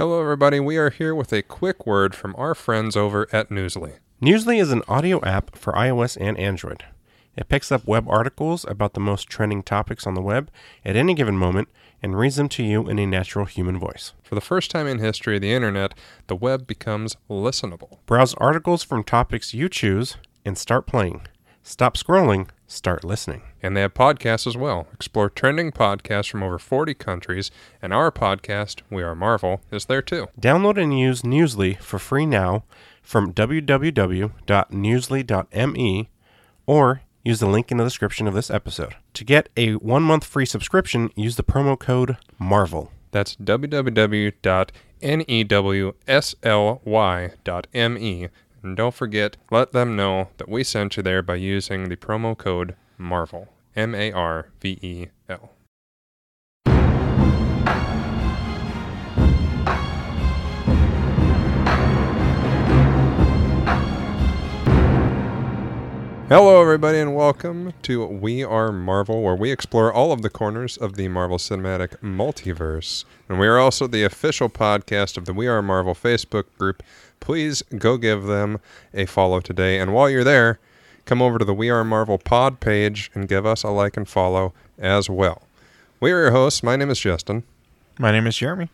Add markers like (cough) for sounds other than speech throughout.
Hello, everybody. We are here with a quick word from our friends over at Newsly. Newsly is an audio app for iOS and Android. It picks up web articles about the most trending topics on the web at any given moment and reads them to you in a natural human voice. For the first time in history of the internet, the web becomes listenable. Browse articles from topics you choose and start playing. Stop scrolling, start listening. And they have podcasts as well. Explore trending podcasts from over 40 countries, and our podcast, We Are Marvel, is there too. Download and use Newsly for free now from www.newsly.me or use the link in the description of this episode. To get a one month free subscription, use the promo code MARVEL. That's www.newsly.me. And don't forget, let them know that we sent you there by using the promo code MARVEL. M A R V E L. Hello, everybody, and welcome to We Are Marvel, where we explore all of the corners of the Marvel Cinematic Multiverse. And we are also the official podcast of the We Are Marvel Facebook group. Please go give them a follow today. And while you're there, come over to the We Are Marvel pod page and give us a like and follow as well. We are your hosts. My name is Justin. My name is Jeremy.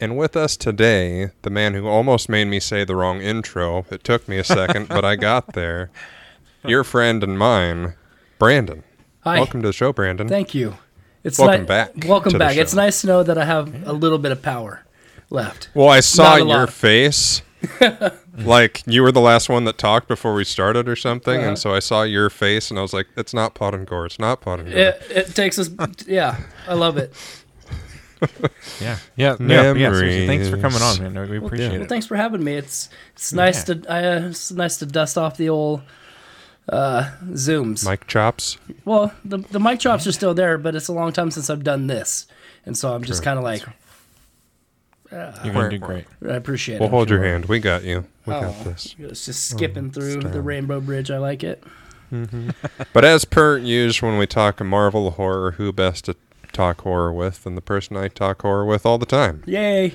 And with us today, the man who almost made me say the wrong intro. It took me a second, but I got there. (laughs) Your friend and mine, Brandon. Hi. Welcome to the show, Brandon. Thank you. It's Welcome ni- back Welcome to the back. It's nice to know that I have a little bit of power left. Well, I saw Not your lot. face. (laughs) like you were the last one that talked before we started or something, Uh-huh. and so I saw your face and I was like, "It's not pot and gore. It's not pot and gore." It, it takes us. Yeah, I love it. (laughs) Yeah, yeah, yeah. yeah seriously, thanks for coming on, man. We appreciate Well, it. thanks for having me. It's it's nice Yeah. to I, uh, it's nice to dust off the old uh, zooms. Mic chops. well, the the mic drops are still there, but it's a long time since I've done this, and so I'm just kind of like Uh, You're gonna do great. I appreciate it. We'll it. hold your hand. We got you. We Oh, got this. It's just skipping oh, through the Rainbow Bridge. I like it. Mm-hmm. (laughs) But as per usual, when we talk Marvel horror, who best to talk horror with than the person I talk horror with all the time? Yay!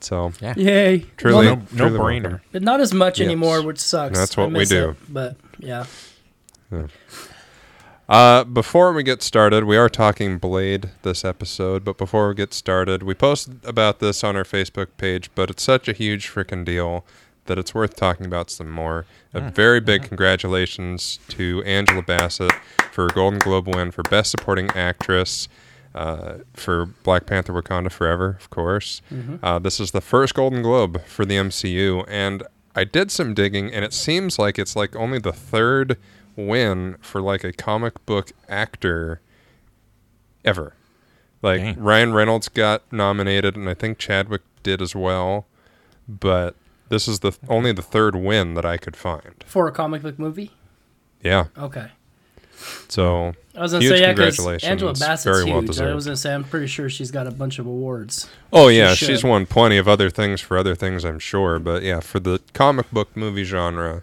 So Yeah. Yay! Truly- Well, No, no Truly brainer. But not as much Yes. anymore, which sucks. That's I what we miss do. it, but yeah. Uh, before we get started, we are talking Blade this episode, but before we get started, we posted about this on our Facebook page, but it's such a huge freaking deal that it's worth talking about some more. A very big congratulations to Angela Bassett for a Golden Globe win for Best Supporting Actress uh, for Black Panther Wakanda Forever, of course. Uh, this is the first Golden Globe for the MCU, and I did some digging, and it seems like it's like only the third win for like a comic book actor ever. Like Dang. Ryan Reynolds got nominated, and I think Chadwick did as well, but this is the only the third win that I could find. For a comic book movie? Yeah, Okay. so I was gonna Huge say yeah, congratulations. Angela Bassett's Very well huge. I was gonna say I'm pretty sure she's got a bunch of awards. Oh yeah, should. she's won plenty of other things for other things, I'm sure. But yeah, for the comic book movie genre,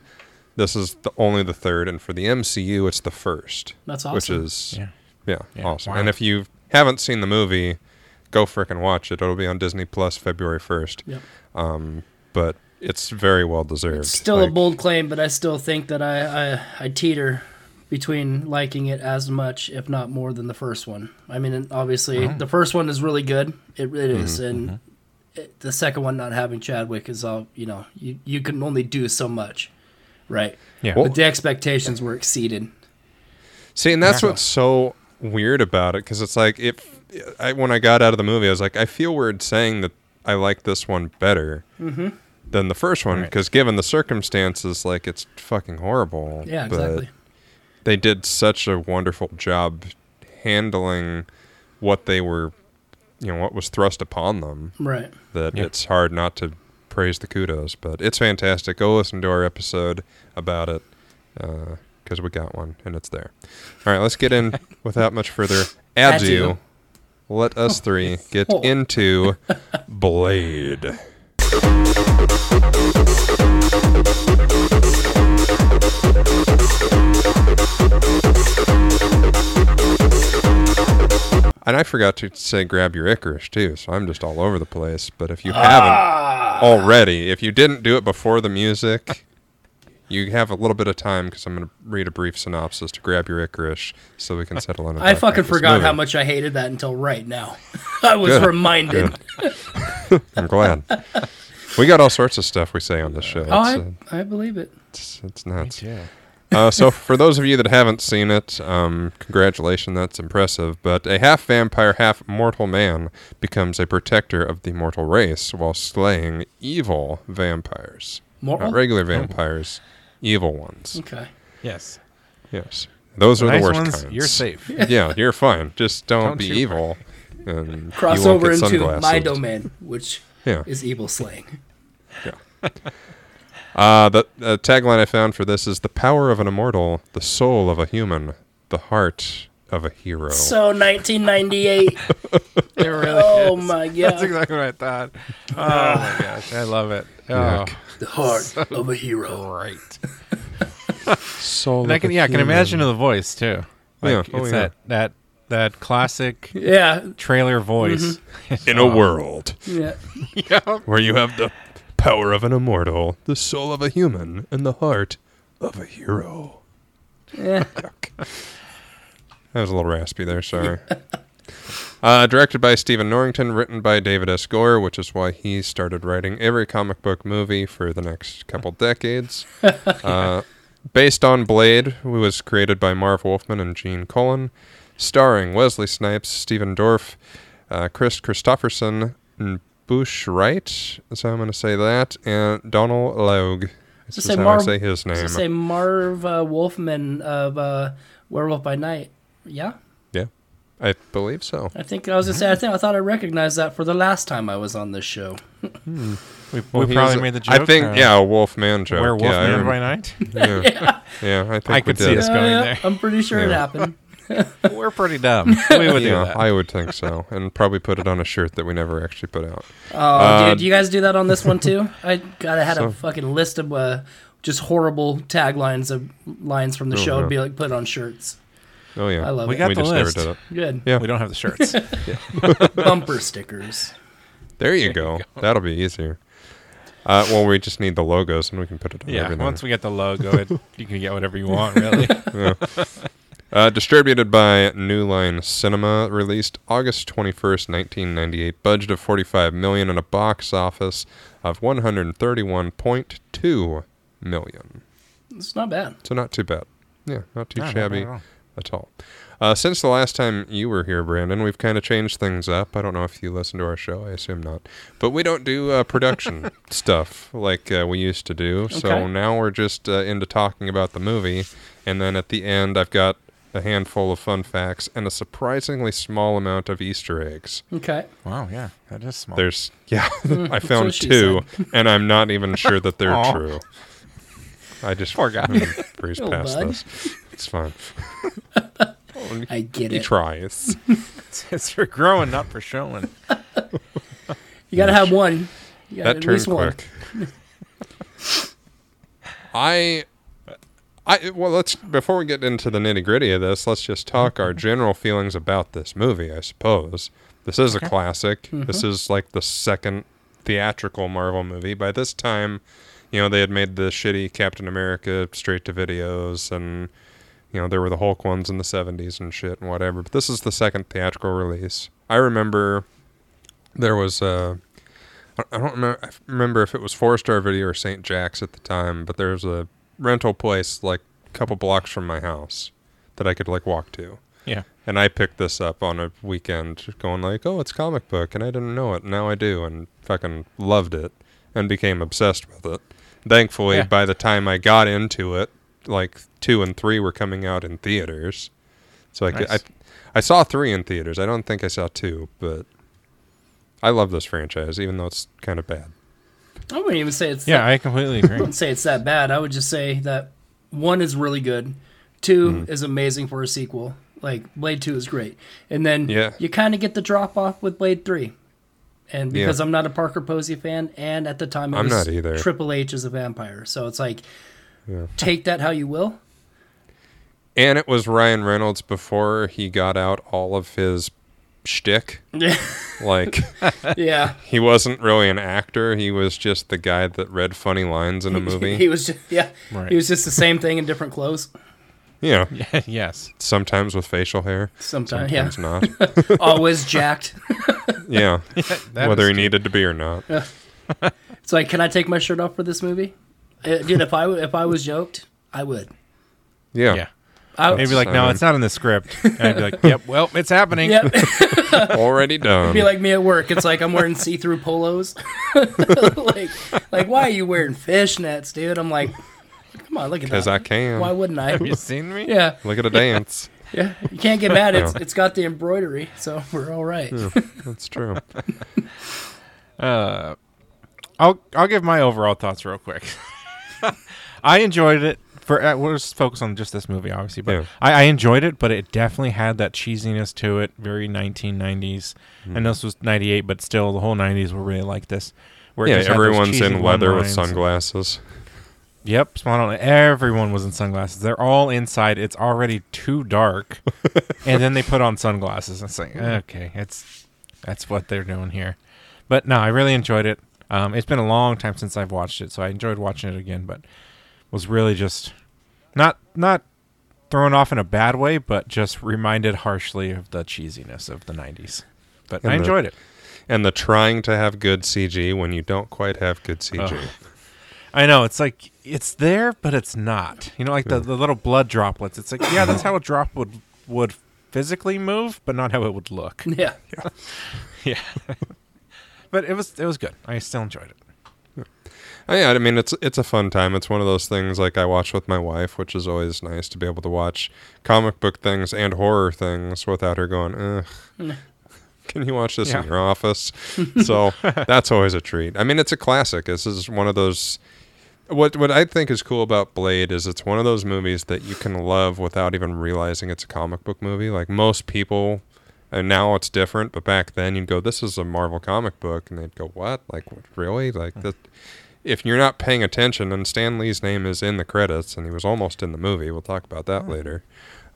this is the only the third, and for the MCU, it's the first. That's awesome. Which is Yeah. yeah, Yeah, awesome. wow. And if you haven't seen the movie, go frickin' watch it. It'll be on Disney Plus February first. Yep. Um, but it's very well deserved. It's still a bold claim, but I still think that I, I I teeter between liking it as much, if not more, than the first one. I mean, and obviously the first one is really good. It, it Mm-hmm, is, and it, the second one not having Chadwick is all you know. You you can only do so much, right? Yeah. Well- but the expectations were exceeded. See, and that's what's so weird about it because it's like if I, when I got out of the movie, I was like, I feel weird saying that I like this one better mm-hmm. than the first one Right. because given the circumstances, like it's fucking horrible. Yeah, But exactly. they did such a wonderful job handling what they were, you know, what was thrust upon them Right. that Yeah. it's hard not to praise the kudos. But it's fantastic. Go listen to our episode about it because we got one and it's there. All right, let's get in (laughs) without much further ado. Let us three get (laughs) into Blade. And I forgot to say grab your Icarus too, so I'm just all over the place. But if you haven't Ah. Already, if you didn't do it before the music, (laughs) you have a little bit of time because I'm going to read a brief synopsis to grab your Icarus so we can settle on. and I fucking forgot movie. how much I hated that until right now. (laughs) I was Good. reminded. (laughs) I'm glad. we got all sorts of stuff we say on this show. Oh, It's, I, uh, I believe it. it's, it's nuts. Yeah. Uh, so for those of you that haven't seen it, um, congratulations, that's impressive. But a half vampire, half mortal man becomes a protector of the mortal race while slaying evil vampires. Mortal? Not regular vampires, evil ones. Okay. Yes. Yes. Those are nice the worst ones, kinds. you're safe. (laughs) yeah, you're fine. Just don't, Don't be evil. And Cross over get into my domain, which Yeah. is evil slaying. (laughs) Uh, the uh, tagline I found for this is the power of an immortal, the soul of a human, the heart of a hero. So 1998. (laughs) It really oh is. my god. That's exactly what I thought. (laughs) Oh my gosh, I love it. Oh, The heart (laughs) of a hero. great. soul And I can, a yeah, I can imagine the voice too. Like, Yeah. it's Oh, yeah. that that that classic Yeah. trailer voice. in a world Yeah. yeah. where you have the power of an immortal, the soul of a human, and the heart of a hero. Yeah. That was a little raspy there, sorry. (laughs) uh, directed by Stephen Norrington, written by David S. Goyer, which is why he started writing every comic book movie for the next couple decades. (laughs) Uh, based on Blade, who was created by Marv Wolfman and Gene Colan, starring Wesley Snipes, Stephen Dorff, uh, Kris Kristofferson, and Bush Wright, so I'm going to say that, and Donald Logue. This Just is say how Marv- I say his Does name. say Marv uh, Wolfman of uh, Werewolf by Night? Yeah. yeah, I believe so. I think I was gonna say. I think I thought I recognized that for the last time I was on this show. (laughs) We, Well, we he probably was- made the joke. I think, uh, yeah, a Wolfman joke. Werewolf yeah, I Man rem- by night. (laughs) (laughs) yeah. yeah, I think I we could see did. us Uh, going yeah, there. I'm pretty sure it Yeah. happened. We're pretty dumb. (laughs) We would do Yeah, that. I would think so, and probably put it on a shirt that we never actually put out. Oh, Uh, dude, do you guys do that on this one too? I God, I had So- a fucking list of uh, just horrible taglines of lines from the Oh, show yeah. to be like put it on shirts. Oh yeah, I love We it. got we the just list. never did it. Good. Yeah. We don't have the shirts. (laughs) Bumper stickers. There you go. That'll be easier. Uh, well, we just need the logos, and we can put it on yeah. everything. Once we get the logo, it, you can get whatever you want, really. (laughs) Uh, distributed by New Line Cinema, released August 21st, 1998. Budget of 45 million and a box office of 131.2 million. It's not bad. So not too bad. Yeah, not too No, shabby bad at all. at all. Uh, since the last time you were here, Brandon, we've kind of changed things up. I don't know if you listen to our show. I assume not. But we don't do uh, production (laughs) stuff like uh, we used to do. So Okay. now we're just uh, into talking about the movie. And then at the end, I've got a handful of fun facts and a surprisingly small amount of Easter eggs. Okay. Wow, yeah, that is small. There's, yeah, (laughs) hmm, I found two, and I'm not even sure that they're (laughs) Aw. true. I just Poor guy. Mm, breezed Oh, past bud. this. It's fine. (laughs) I get it. He it. tries. it's for growing, not for showing. You gotta have one. You gotta that at turned least one. quick. I, I well, let's before we get into the nitty gritty of this, let's just talk our mm-hmm. general feelings about this movie. I suppose this is a classic. This mm-hmm. is like the second theatrical Marvel movie. By this time, you know they had made the shitty Captain America straight to videos, and you know there were the Hulk ones in the '70s and shit and whatever. But this is the second theatrical release. I remember there was uh, a. I don't remember, I remember if it was Four Star Video or St. Jack's at the time, but there was a rental place like a couple blocks from my house that I could like walk to. Yeah. And I picked this up on a weekend going like, "Oh, it's comic book." And I didn't know it. Now I do and fucking loved it and became obsessed with it. Thankfully, Yeah. by the time I got into it, like 2 and 3 were coming out in theaters. So I could, I I saw 3 in theaters. I don't think I saw 2, but I love this franchise even though it's kind of bad. I wouldn't even say it's. Yeah, That, I completely (laughs) I agree. wouldn't say it's that bad. I would just say that one is really good. 2 Mm-hmm. is amazing for a sequel. Like Blade Two is great, and then Yeah. you kind of get the drop off with Blade Three. And Yeah. because I'm not a Parker Posey fan, and at the time it I'm was not either. Triple H is a vampire, so it's like Yeah. take that how you will. And it was Ryan Reynolds before he got out all of his shtick. Yeah. Like (laughs) yeah. he wasn't really an actor. He was just the guy that read funny lines in a movie. he was just yeah. Right. He was just the same thing in different clothes. yeah. (laughs) yes. Sometimes with facial hair. Sometimes, yeah. Not. (laughs) Always jacked. Yeah. that Whether he true. needed to be or not. It's like, can I take my shirt off for this movie? Uh, dude, if I w- if I was yoked, I would. Yeah. Yeah. I Maybe like, no, it's not in the script. And I'd be like, (laughs) yep, well, it's happening. Yep. (laughs) Already done. be like me at work. It's like I'm wearing see-through polos. (laughs) like, like why are you wearing fishnets, dude? I'm like, come on, look at Because that. I can. Why wouldn't I? Have you seen me? Yeah, Look at a dance. yeah. You can't get mad. It's it's got the embroidery, so we're all right. That's true. Uh, I'll I'll give my overall thoughts real quick. I enjoyed it. For uh, we'll just focus on just this movie, obviously, but Yeah. I, I enjoyed it. But it definitely had that cheesiness to it, very 1990s. Hmm. And this was 98, but still, the whole 90s were really like this. Where Yeah, just had those everyone's in leather with sunglasses. Yep, spot on. Everyone was in sunglasses. They're all inside. It's already too dark, (laughs) and then they put on sunglasses. It's like, okay, it's that's what they're doing here. But no, I really enjoyed it. Um, it's been a long time since I've watched it, so I enjoyed watching it again. But was really just not not thrown off in a bad way, but just reminded harshly of the cheesiness of the '90s. But And I the- enjoyed it. And the trying to have good CG when you don't quite have good CG. Ugh. I know it's like it's there, but it's not. You know, like the, the little blood droplets. It's like yeah, that's how a drop would would physically move, but not how it would look. Yeah. (laughs) Yeah, (laughs) but it was it was good. I still enjoyed it. Oh, yeah, I mean it's it's a fun time. It's one of those things like I watch with my wife, which is always nice to be able to watch comic book things and horror things without her going, Ugh, (laughs) can you watch this Yeah. in your office? (laughs) so that's always a treat. I mean, it's a classic. This is one of those. What what I think is cool about Blade is it's one of those movies that you can love without even realizing it's a comic book movie. Like most people, and now it's different, but back then you'd go, "This is a Marvel comic book," and they'd go, "What? Like really? Like hmm. that?" If you're not paying attention, and Stan Lee's name is in the credits, and he was almost in the movie. We'll talk about that later.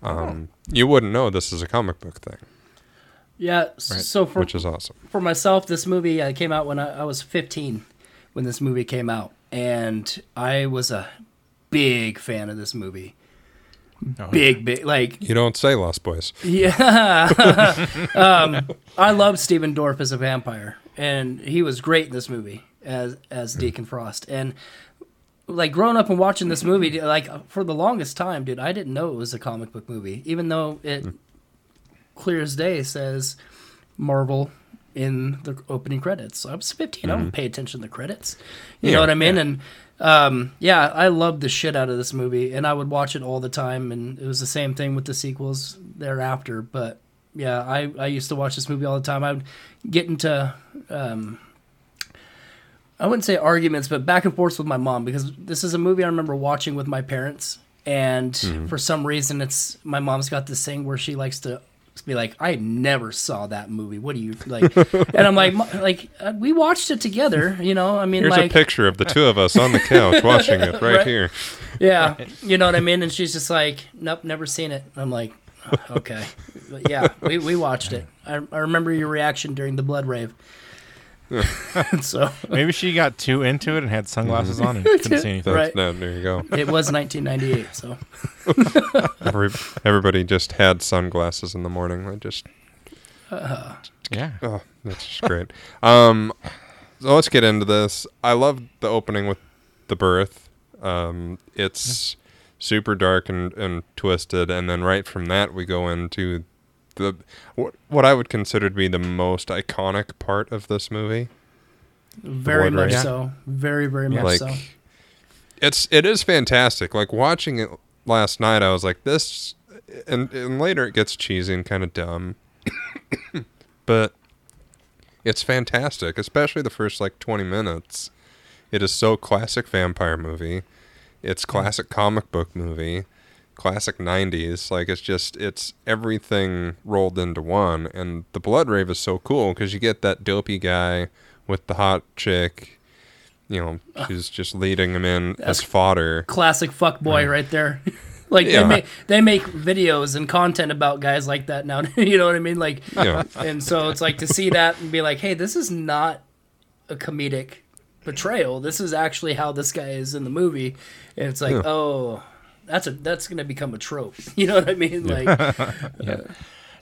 Um, You wouldn't know this is a comic book thing, Yeah. s- So for which is awesome. for myself, this movie uh, came out when I, I was 15 when this movie came out, and I was a big fan of this movie. Oh, Big, big, like You don't say, Lost Boys. yeah. (laughs) um, I love Stephen Dorff as a vampire, and he was great in this movie as as Deacon Frost. And like growing up and watching this movie, like for the longest time, dude, I didn't know it was a comic book movie, even though it clear as day says Marvel in the opening credits. I was 15. I don't pay attention to the credits. You Yeah, know what I mean? And um, yeah, I loved the shit out of this movie, and I would watch it all the time. And it was the same thing with the sequels thereafter. But yeah, I, I used to watch this movie all the time. I would get into um, I wouldn't say arguments, but back and forth with my mom because this is a movie I remember watching with my parents, and for some reason, it's my mom's got this thing where she likes to be like, "I never saw that movie. What do you like?" and I'm like, "Like uh, we watched it together, you know. I mean, Here's like, a picture of the two of us on the couch watching it right, Right. here. yeah, you know what I mean." And she's just like, "Nope, never seen it." I'm like, "Oh, (laughs) "Okay, But yeah, we we watched it. I, I remember your reaction during the blood rave." (laughs) so Maybe she got too into it and had sunglasses on and (laughs) couldn't see anything. That's, Right. no, there you go. it was 1998. So Every, everybody just had sunglasses in the morning. They just Yeah. Oh, that's just great. Um, so let's get into this. I love the opening with the birth. Um, it's super dark and, and twisted, and then right from that we go into the what what I would consider to be the most iconic part of this movie. very much rave. so, very very much like so. it's it is fantastic. Like watching it last night, I was like this, and and later it gets cheesy and kind of dumb, (coughs) but it's fantastic. Especially the first like twenty minutes. It is so classic vampire movie. It's classic comic book movie. Classic '90s. Like it's just it's everything rolled into one. And the Blood Rave is so cool because you get that dopey guy with the hot chick you know, she's just leading him in as fodder. Classic fuck boy right there. (laughs) like Yeah. they make they make videos and content about guys like that now. (laughs) you know what I mean? Like, Yeah. and so it's like to see that and be like, hey, this is not a comedic portrayal. This is actually how this guy is in the movie, and it's like, oh. That's a that's gonna become a trope. (laughs) You know what I mean? Like, (laughs) uh,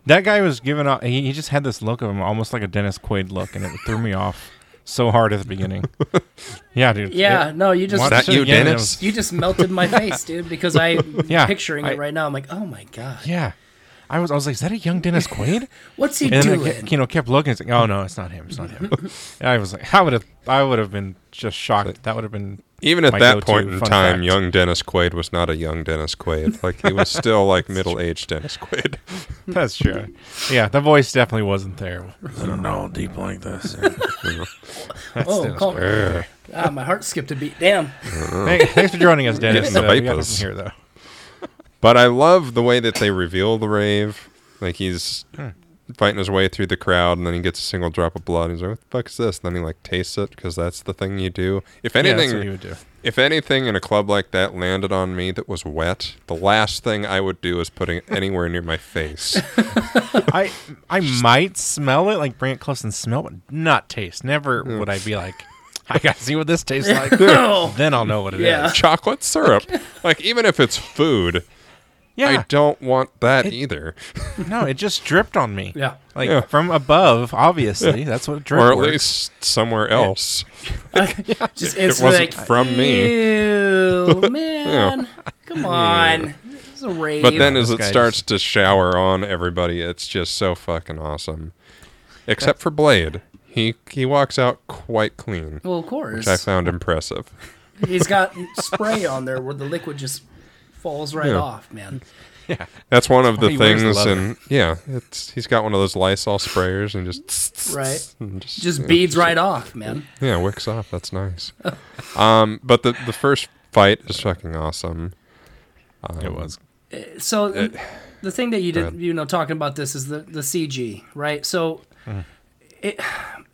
That guy was giving off. He, he just had this look of him, almost like a Dennis Quaid look, and it threw me off so hard at the beginning. (laughs) yeah, dude. yeah, It- no, you just That you, again, and it Dennis? was- you just melted my face, dude. Because I Yeah, picturing I- it right now. I'm like, oh my god, yeah, I was. I was like, is that a young Dennis Quaid? (laughs) what's he And doing? Kept, you know kept looking. It's like, oh no, it's not him. It's not him. (laughs) And I was like, I would have. I would have been just shocked. That would have been. Even at that point in time, fact. young Dennis Quaid was not a young Dennis Quaid. (laughs) Like he was still like middle-aged Dennis Quaid. That's true. Yeah, the voice definitely wasn't there. I don't know deep like this. That's oh, call, ah, my heart skipped a beat. Damn. Thank- Thanks for joining us, Dennis. Getting the Uh, we got vapors. here though. But I love the way that they reveal the rave. Like he's hmm. fighting his way through the crowd, and then he gets a single drop of blood. He's like, "What the fuck is this?" And then he like tastes it because that's the thing you do. If Yeah, that's anything, what he would do. if anything in a club like that landed on me that was wet, the last thing I would do is putting it (laughs) anywhere near my face. (laughs) I I might smell it, like bring it close and smell, but not taste. Never mm. would I be like, I gotta see what this tastes (laughs) like. Then I'll know what it is. Yeah. Chocolate syrup. Like even if it's food, I don't want that either. (laughs) no, it just dripped on me. Yeah. Like Yeah. from above, obviously. That's what drip or at works. least somewhere else. (laughs) Just It wasn't like, from me. Ew, man. (laughs) Come on. It's a rave. But then as This it guy starts to shower on everybody, it's just so fucking awesome. Except for Blade. He he walks out quite clean, well, of course. which I found impressive. He's got spray on there where the liquid just falls right Yeah. off, man. (laughs) Yeah. That's one of the he things and yeah, it's he's got one of those Lysol sprayers and just (laughs) Right. and just, Just yeah, beads right off, man. Yeah, wicks off. That's nice. (laughs) um, but the the first fight is fucking awesome. Um, it was. So the thing that you did, you know, talking about this is the the CG, right? So Mm. it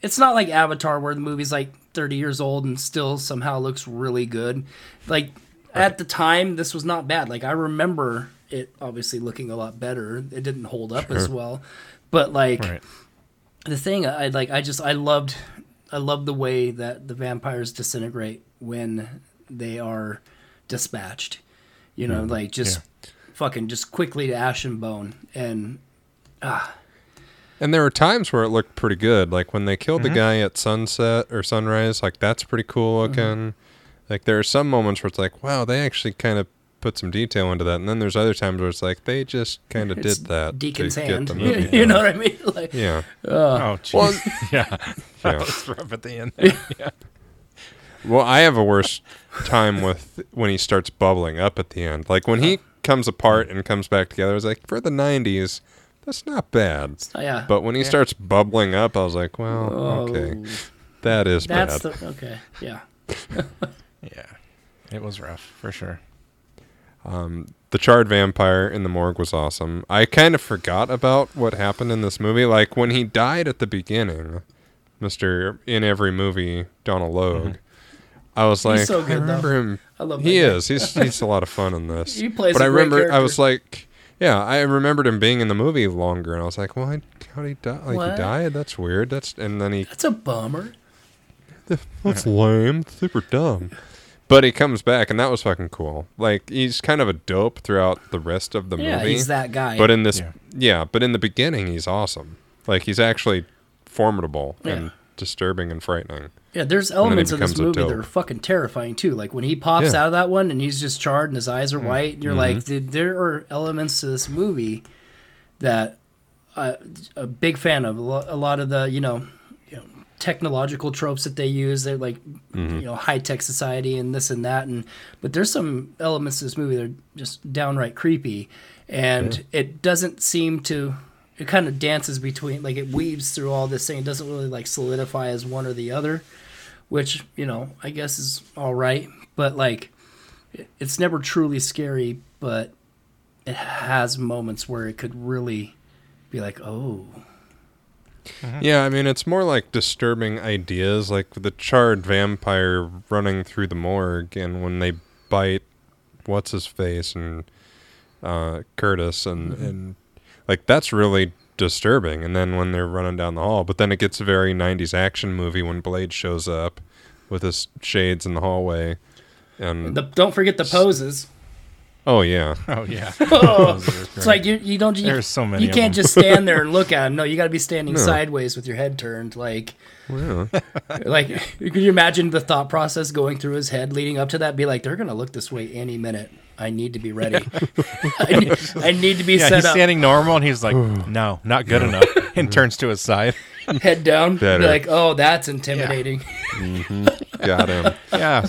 it's not like Avatar where the movie's like 30 years old and still somehow looks really good. Like at the time, this was not bad. Like I remember it obviously looking a lot better. It didn't hold up as well, but like Right. the thing I like I just I loved I loved the way that the vampires disintegrate when they are dispatched. You know, like just fucking just quickly to ash and bone and ah. And there were times where it looked pretty good, like when they killed Mm-hmm. the guy at sunset or sunrise. Like that's pretty cool Mm-hmm. Looking. Like there are some moments where it's like, wow, they actually kind of put some detail into that. And then there's other times where it's like they just kind of (laughs) did that Deacon's hand. get the movie. (laughs) you know what I mean? Like Yeah. Uh, oh, geez. Well, (laughs) yeah. yeah. That was rough at the end. there. yeah. Well, I have a worse time with when he starts bubbling up at the end. Like when he uh-huh. comes apart and comes back together, I was like, for the '90s, that's not bad. oh, yeah. But when he starts bubbling up, I was like, well, okay, Oh, that is That's bad. the okay. Yeah. Yeah. It was rough for sure. Um, the charred vampire in the morgue was awesome. I kind of forgot about what happened in this movie. Like when he died at the beginning, Mister in every movie Donald Logue. Mm-hmm. I was like, so I good, though. remember him. I love He guy. is. He's he's a lot of fun in this. (laughs) He plays But a I great remember I was like, yeah, I remembered him being in the movie longer, and I was like, well, how did he die? Like What? he died? That's weird. That's and then he That's a bummer. (laughs) that's lame. Super dumb. But he comes back, and that was fucking cool. Like he's kind of a dope throughout the rest of the movie. Yeah, movie. he's that guy. But in this, Yeah. yeah. but in the beginning, he's awesome. Like he's actually formidable Yeah. and disturbing and frightening. Yeah, there's elements of this movie that are fucking terrifying too. Like when he pops Yeah. Mm-hmm. out of that one and he's just charred and his eyes are white, and you're like, dude, there are elements to this movie that uh, a big fan of. A lot of the, you know, technological tropes that they use. They're like, Mm-hmm. you know, high tech society and this and that. And but there's some elements to this movie that are just downright creepy, and it doesn't seem to. It kind of dances between, like it weaves through all this thing. It doesn't really like solidify as one or the other which you know I guess is all right, but like it's never truly scary, but it has moments where it could really be like, oh, Yeah, I mean, it's more like disturbing ideas, like the charred vampire running through the morgue, and when they bite, what's his face, and uh, Curtis, and and like that's really disturbing. And then when they're running down the hall, but then it gets a very '90s action movie when Blade shows up with his shades in the hallway, and The, don't forget the poses. Oh yeah, (laughs) Oh yeah. (laughs) Oh, it's like you, you don't you, There's so many you can't just stand there and look at them. No, you got to be standing No. sideways with your head turned. Like, yeah. (laughs) like could you imagine the thought process going through his head leading up to that? Be like, they're gonna look this way any minute. I need to be ready. I, need, I need to be yeah, set he's up, standing normal, and he's like, (sighs) "No, not good enough," and turns to his side. head down. Better. like, oh, that's intimidating. Mm-hmm. got him. Yeah.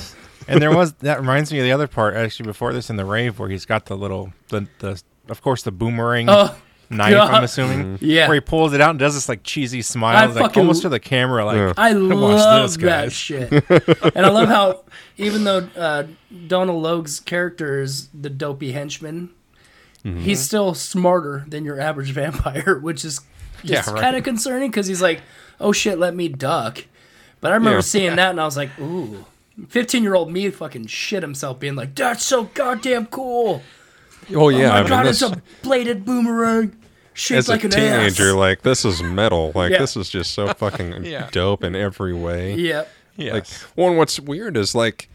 And there was that reminds me of the other part actually before this in the rave where he's got the little the the of course the boomerang Oh, knife God. I'm assuming Yeah. where he pulls it out and does this like cheesy smile like fucking- almost to the camera like Yeah. I love this, that shit. (laughs) and I love how even though uh, Donald Logue's character is the dopey henchman, Mm-hmm. he's still smarter than your average (laughs) vampire, which is Yeah, just right. kind of concerning because he's like, "Oh shit, let me duck." But I remember Yeah. seeing that and I was like, "Ooh." 15 year old me fucking shit himself being like, that's so goddamn cool. Oh yeah, oh my I mean god, this it's a bladed boomerang shaped as like a an teenager, ass. like this is metal. Like Yeah. this is just so fucking (laughs) Yeah. dope in every way. Yep. yes. Like, well, and what's weird is like,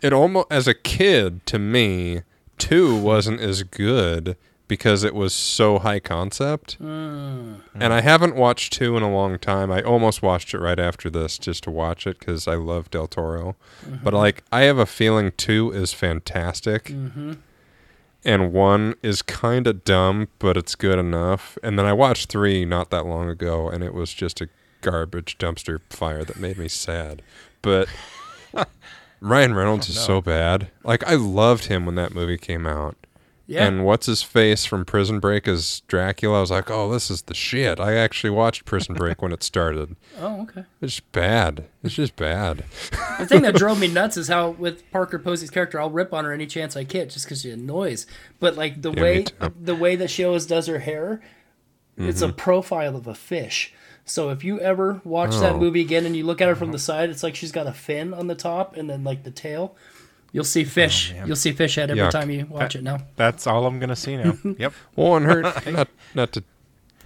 it almost as a kid to me, two wasn't as good because it was so high concept. Hmm. And I haven't watched two in a long time. I almost watched it right after this just to watch it because I love Del Toro. Mm-hmm. But like, I have a feeling two is fantastic. Mm-hmm. And one is kind of dumb, but it's good enough. And then I watched three not that long ago, and it was just a garbage dumpster fire that made me sad. But (laughs) Ryan Reynolds is oh, so bad. Like I loved him when that movie came out. Yeah. And what's his face from Prison Break as Dracula? I was like, oh, this is the shit. I actually watched Prison Break when it started. (laughs) oh, okay. It's bad. It's just bad. (laughs) The thing that drove me nuts is how with Parker Posey's character, I'll rip on her any chance I get just because she annoys. But like the Yeah, way the way that she always does her hair, it's Mm-hmm. a profile of a fish. So if you ever watch that Oh. movie again and you look at her from the side, it's like she's got a fin on the top and then like the tail. You'll see oh, fish. man. You'll see fish head every Yuck. time you watch it now. That's all I'm gonna see now. (laughs) yep. Well, and her not not to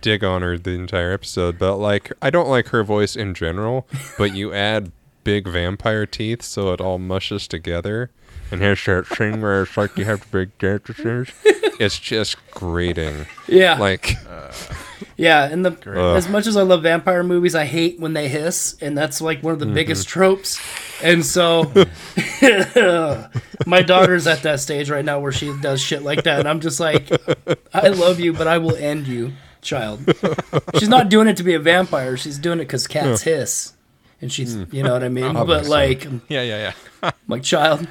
dig on her the entire episode, but like I don't like her voice in general. But you (laughs) add big vampire teeth, so it all mushes together. And here's that thing where it's like you have big dentures. (laughs) It's just grating. Yeah. Like uh. Yeah, and the Ugh. as much as I love vampire movies, I hate when they hiss, and that's like one of the Mm-hmm. biggest tropes. And so, (laughs) my daughter's at that stage right now where she does shit like that, and I'm just like, I love you, but I will end you, child. She's not doing it to be a vampire; she's doing it because cats hiss, and she's, you know what I mean. But like, Yeah, yeah, yeah. my child,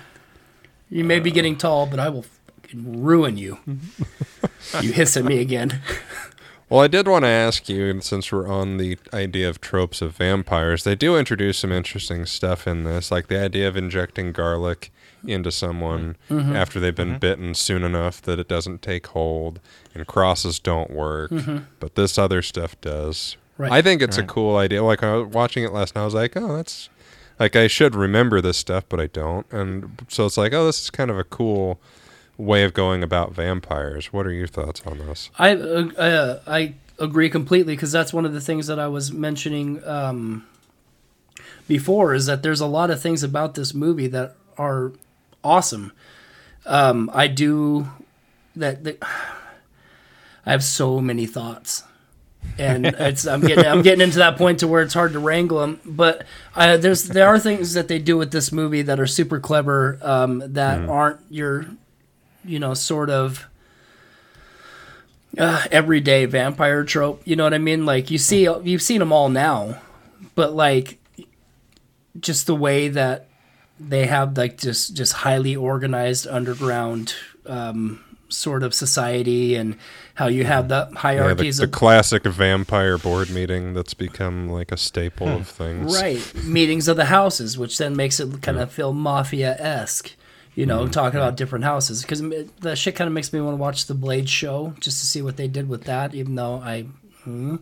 you may be getting tall, but I will fucking ruin you. (laughs) you hiss at me again. Well, I did want to ask you, and since we're on the idea of tropes of vampires, they do introduce some interesting stuff in this, like the idea of injecting garlic into someone Mm-hmm. after they've been bitten soon enough that it doesn't take hold, and crosses don't work, but this other stuff does. Mm-hmm. Right. I think it's a cool idea. Like I was watching it last night, I was like, oh, that's like I should remember this stuff, but I don't, and so it's like, oh, this is kind of a cool way of going about vampires. What are your thoughts on this? I uh, uh, I agree completely because that's one of the things that I was mentioning um, before is that there's a lot of things about this movie that are awesome. Um, I do that, that. I have so many thoughts, and (laughs) it's I'm getting I'm getting into that point to where it's hard to wrangle them. But uh, there's there are things that they do with this movie that are super clever um, that aren't your, you know, sort of uh, everyday vampire trope. You know what I mean? Like you see, you've seen them all now, but like just the way that they have like just just highly organized underground um, sort of society and how you have the hierarchies. Yeah, the, the of classic vampire board meeting that's become like a staple of things. right meetings of the houses, which then makes it kind of feel mafia esque. You know, mm-hmm. talking about different houses because that shit kind of makes me want to watch the Blade show just to see what they did with that. Even though I, hmm.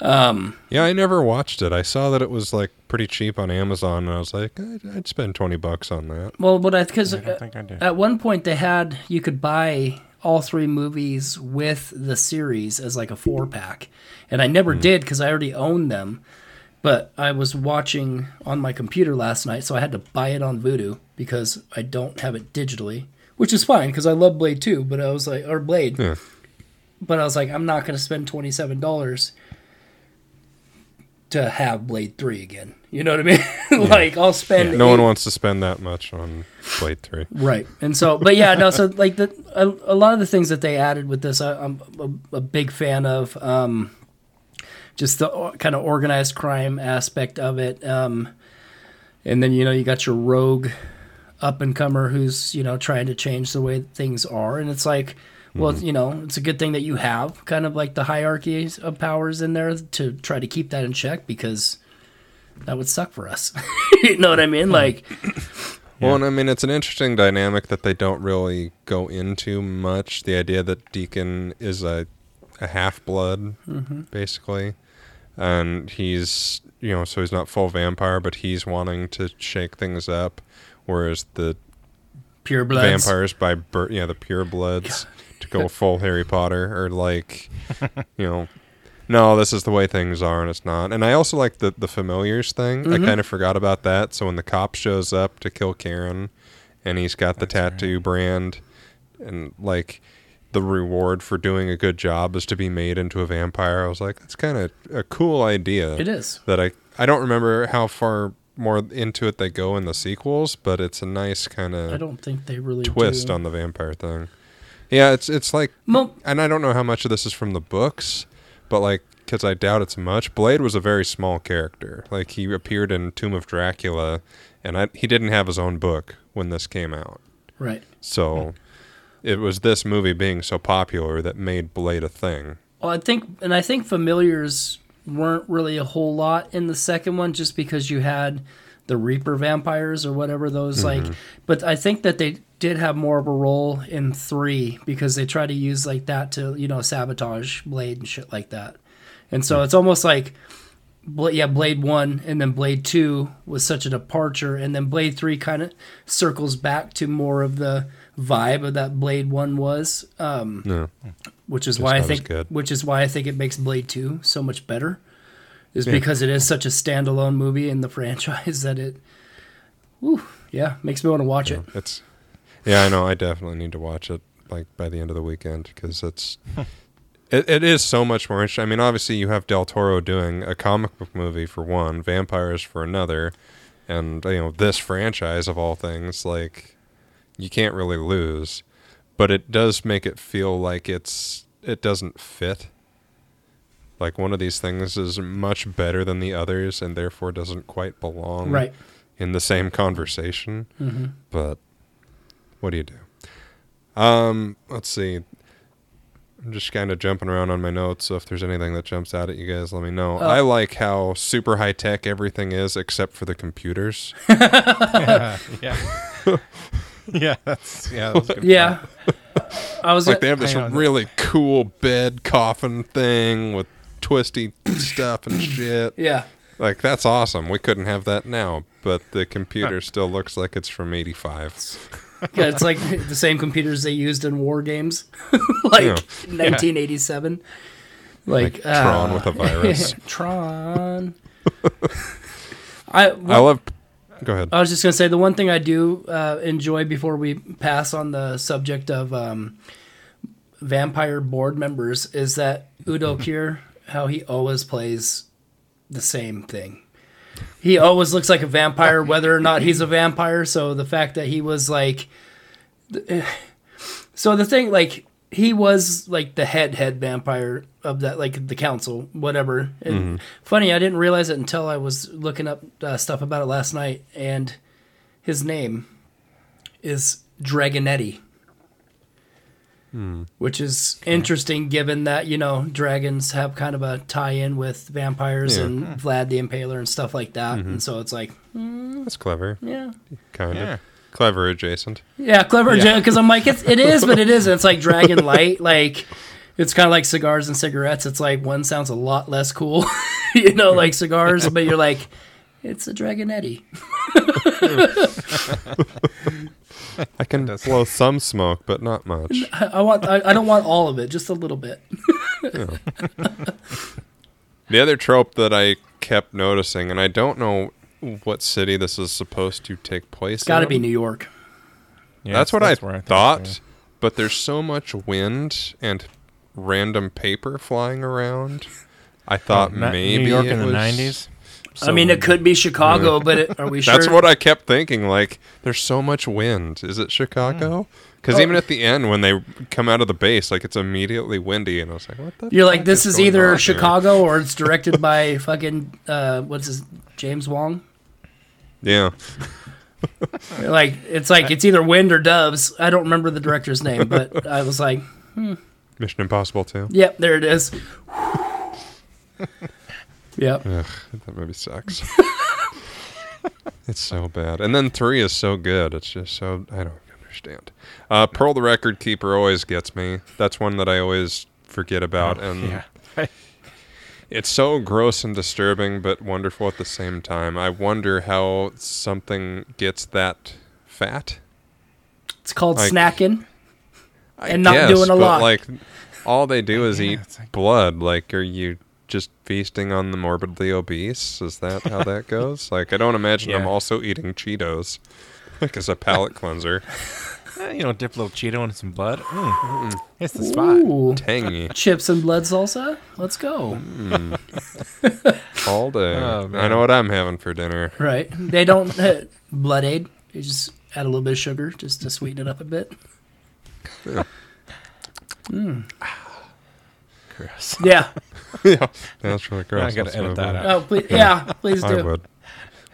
um, Yeah, I never watched it. I saw that it was like pretty cheap on Amazon, and I was like, I'd, I'd spend twenty bucks on that. well, but I because I uh, think I did. at one point they had you could buy all three movies with the series as like a four pack, and I never mm-hmm. did because I already owned them. But I was watching on my computer last night, so I had to buy it on Vudu because I don't have it digitally, which is fine because I love Blade 2, but I was like, or Blade. Yeah. But I was like, I'm not going to spend $27 to have Blade 3 again. You know what I mean? (laughs) like, I'll spend. No one wants to spend that much on Blade Three. Right. And so, but yeah, no, so like the, a, a lot of the things that they added with this, I, I'm a, a big fan of. Um, just the o- kind of organized crime aspect of it. Um, and then, you know, you got your rogue up and comer who's, you know, trying to change the way things are. And it's like, well, you know, it's a good thing that you have kind of like the hierarchy of powers in there to try to keep that in check because that would suck for us. (laughs) you know what I mean? Like, Well, and I mean, it's an interesting dynamic that they don't really go into much. The idea that Deacon is a, a half blood, mm-hmm. basically. And he's, you know, so he's not full vampire, but he's wanting to shake things up. Whereas the pure bloods. vampires by birth, yeah, the pure bloods (laughs) to go full Harry Potter or like, you know, no, this is the way things are, and it's not. And I also like the the familiars thing. I mm-hmm. kind of forgot about that. So when the cop shows up to kill Karen, and he's got the tattoo brand, and like the reward for doing a good job is to be made into a vampire. I was like, that's kind of a cool idea It is. that I I don't remember how far more into it they go in the sequels, but it's a nice kind of I don't think they really twist do. on the vampire thing. Yeah, it's it's like, Mo- and I don't know how much of this is from the books, but like because I doubt it's much. Blade was a very small character. Like he appeared in Tomb of Dracula, and I, he didn't have his own book when this came out. right. So it was this movie being so popular that made Blade a thing. Well, I think, and I think familiars weren't really a whole lot in the second one, just because you had the Reaper vampires or whatever those mm-hmm. like. But I think that they did have more of a role in three because they try to use like that to you know sabotage Blade and shit like that. And so hmm. it's almost like. Yeah, Blade One and then Blade Two was such a departure, and then Blade Three kind of circles back to more of the vibe of that Blade One was. Um, Yeah. which is Just why I think good. which is why I think it makes Blade 2 so much better is Yeah. because it is such a standalone movie in the (laughs) franchise that it whew, yeah, makes me want to watch it. It's yeah, I know. I definitely need to watch it like by the end of the weekend because it's (laughs) it, it is so much more interesting. I mean, obviously you have Del Toro doing a comic book movie for one, vampires for another, and you know this franchise of all things. Like you can't really lose, but it does make it feel like it's it doesn't fit. Like one of these things is much better than the others, and therefore doesn't quite belong Right. in the same conversation. hmm But what do you do? Um, let's see. I'm just kind of jumping around on my notes, so if there's anything that jumps out at you guys, let me know. Uh, I like how super high tech everything is, except for the computers. (laughs) yeah, yeah, (laughs) (laughs) (laughs) yeah. That's yeah. That Yeah. (laughs) I was like they have this really cool bed coffin thing with twisty stuff and (coughs) shit. yeah. Like that's awesome. We couldn't have that now, but the computer still looks like it's from '85. Yeah, it's like (laughs) the same computers they used in war games like Yeah. 1987. Like, Like Tron ah, with a virus. Tron. I I love. Go ahead. I was just gonna say the one thing I do uh, enjoy before we pass on the subject of um, vampire board members is that Udo Kier, how he always plays the same thing. He always looks like a vampire, whether or not he's a vampire. So the fact that he was like, (sighs) so the thing like he was like the head head vampire of that like the council whatever and mm-hmm. funny i didn't realize it until i was looking up uh, stuff about it last night and his name is dragonetti hmm. which is interesting given that you know dragons have kind of a tie-in with vampires Yeah. and hmm. vlad the impaler and stuff like that mm-hmm. and so it's like hmm. That's clever. yeah Kind Yeah. of. Clever adjacent. yeah, clever Yeah. because I'm like it's, it is, but it isn't. It's like Dragon (laughs) Light, like it's kind of like cigars and cigarettes. It's like one sounds a lot less cool, (laughs) you know, like cigars, but you're like, it's a Dragonetti. I can does- blow some smoke, but not much. (laughs) I, I want. I, I don't want all of it. Just a little bit. The other trope that I kept noticing, and I don't know what city this is supposed to take place. It's got to in. be New York. Yeah, that's what I where thought. But there's so much wind and random paper flying around. I thought Oh, not maybe New York it in the was- '90s. I mean, it could be Chicago, but it, are we (laughs) sure? That's what I kept thinking. Like, there's so much wind. Is it Chicago? Because Oh. even at the end, when they come out of the base, like it's immediately windy, and I was like, "What the?" You're like, this is going on either here?" Chicago or it's (laughs) directed by fucking uh, what's his James Wong. Yeah, Like it's like it's either wind or doves. I don't remember the director's name, but I was like, Mission Impossible too. yep, there it is. (laughs) yep. Ugh, that movie sucks. (laughs) it's so bad. And then three is so good. It's just so I don't understand. Uh, Pearl the Record Keeper always gets me. That's one that I always forget about, and yeah. (laughs) it's so gross and disturbing, but wonderful at the same time. I wonder how something gets that fat. It's called Like- snacking. I And not guess, doing a but, lot. Like all they do (laughs) is Yeah, eat like- blood. Like, are you just feasting on the morbidly obese? Is that how that (laughs) goes? Like, I don't imagine I'm also eating Cheetos, (laughs) like as a palate cleanser. Eh, you know, dip a little Cheeto in some blood. Mm. It's the spot. Ooh. Tangy Chips and blood salsa. Let's go. all day. Oh, I know what I'm having for dinner. Right. They don't uh, blood aid. They just add a little bit of sugar just to sweeten it up a bit. Gross. (laughs) Yeah. yeah, that's really gross. I gotta That's edit that out. Oh, please, yeah. (laughs) Please I do. would.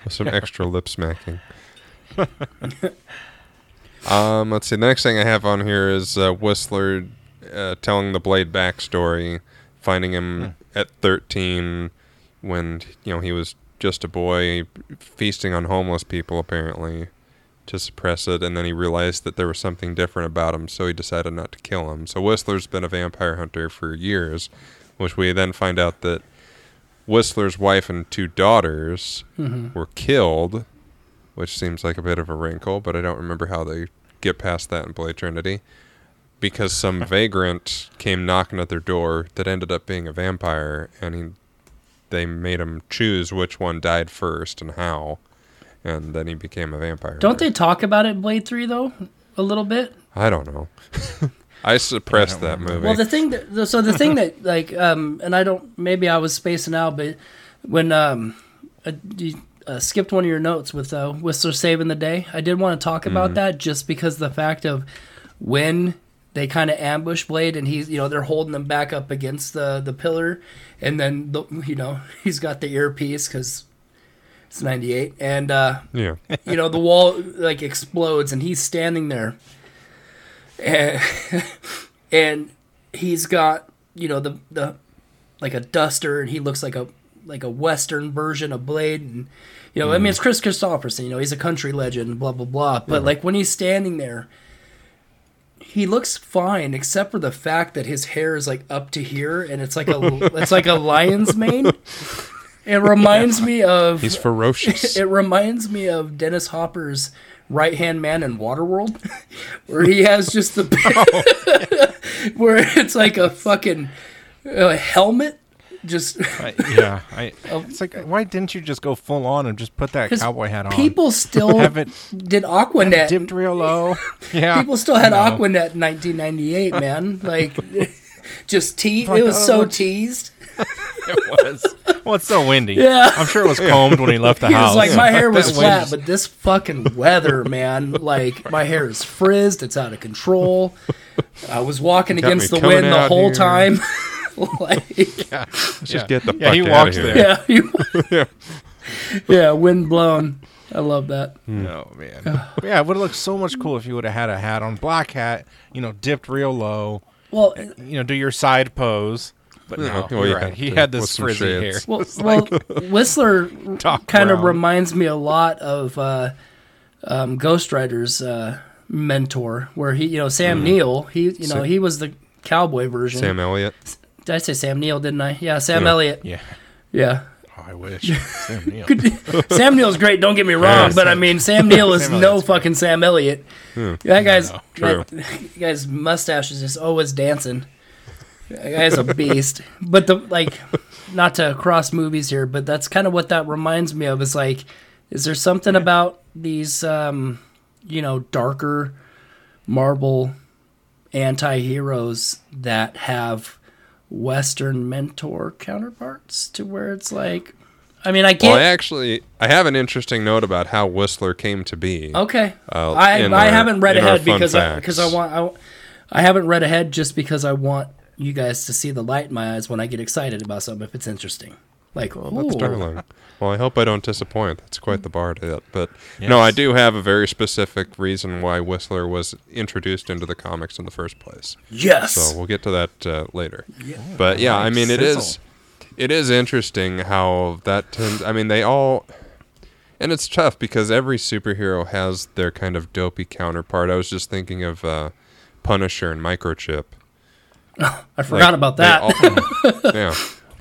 With some extra lip smacking. (laughs) um, let's see. The next thing I have on here is uh, Whistler uh, telling the Blade backstory, finding him at 13 when you know he was just a boy feasting on homeless people apparently to suppress it, and then he realized that there was something different about him, so he decided not to kill him. So Whistler's been a vampire hunter for years, which we then find out that Whistler's wife and two daughters mm-hmm. were killed, which seems like a bit of a wrinkle, but I don't remember how they get past that in Blade Trinity. Because some (laughs) vagrant came knocking at their door that ended up being a vampire, and he, they made him choose which one died first and how, and then he became a vampire. Don't they talk about it in Blade 3, though? A little bit? I don't know. (laughs) I suppressed that movie. Well, the thing that so the thing that (laughs) like um and I don't maybe I was spacing out, but when um uh, you uh, skipped one of your notes with uh, Whistler saving the day, I did want to talk about that just because the fact of when they kind of ambush Blade and he's you know they're holding him back up against the the pillar, and then the, you know (laughs) he's got the earpiece because it's ninety eight and. uh yeah. (laughs) you know the wall like explodes and he's standing there and, (laughs) and he's got you know the the like a duster and he looks like a like a western version of blade and you know i mean it's Kris Kristofferson you know he's a country legend blah blah blah but like when he's standing there he looks fine except for the fact that his hair is like up to here and it's like a (laughs) it's like a lion's mane it reminds me of He's ferocious. (laughs) it reminds me of Dennis Hopper's right hand man in Waterworld, (laughs) where he has just the (laughs) where it's like a fucking uh, helmet. Just I, yeah, I, it's like why didn't you just go full on and just put that cowboy hat on? people still have it did Aquanet. dipped real low. Yeah, People still had No. Aquanet in 1998, man. Like, just te- Like, It was oh, so teased. (laughs) It was. Well, it's so windy. Yeah. I'm sure it was combed when he left the He house. was like, my hair was That flat, but this fucking weather, man, like my hair is frizzed. It's out of control. I was walking against the wind the whole here. time. (laughs) (laughs) like, Let's just get the Yeah, fuck he out walks of here. there. yeah, you- yeah, wind blown. I love that. No man. Yeah, it would have looked so much cool if you would have had a hat on, black hat, you know, dipped real low. Well, You know, do your side pose. But Yeah, no, well, you're you right. He had this some frizzy hair. well, (laughs) well Whistler (laughs) Doc kind of reminds me a lot of uh, um, Ghost Rider's uh, mentor, where he, you know, Sam Neill. He, you know, Sam- he was the cowboy version. Sam Elliott. Did I say Sam Neill? Didn't I? Yeah, Sam Yeah. Elliott. Yeah. Yeah. Oh, I wish. Sam Neill. (laughs) Sam Neill's great. Don't get me wrong, but I mean Sam Neill is Sam no Elliott's fucking Sam Elliott. That guy's No, true. that guy's mustache is just always dancing. That guy's a beast. But the like, not to cross movies here, but that's kind of what that reminds me of. Is like, is there something about these, um, you know, darker Marvel anti-heroes that have Western mentor counterparts to where it's like, I mean, I get. Well, I actually I have an interesting note about how Whistler came to be. Okay. Uh, I I our- haven't read ahead because I because I want I, I haven't read ahead just because I want you guys to see the light in my eyes when I get excited about something if it's interesting. Like, Well, that's ooh. darling. Well, I hope I don't disappoint. That's quite the bar to it. But no, I do have a very specific reason why Whistler was introduced into the comics in the first place. Yes. So we'll get to that uh, later. But yeah, I mean, it sizzle. is it is interesting how that tends. I mean, they all. And it's tough because every superhero has their kind of dopey counterpart. I was just thinking of uh, Punisher and Microchip. (laughs) I forgot Like, about that. all- (laughs) yeah.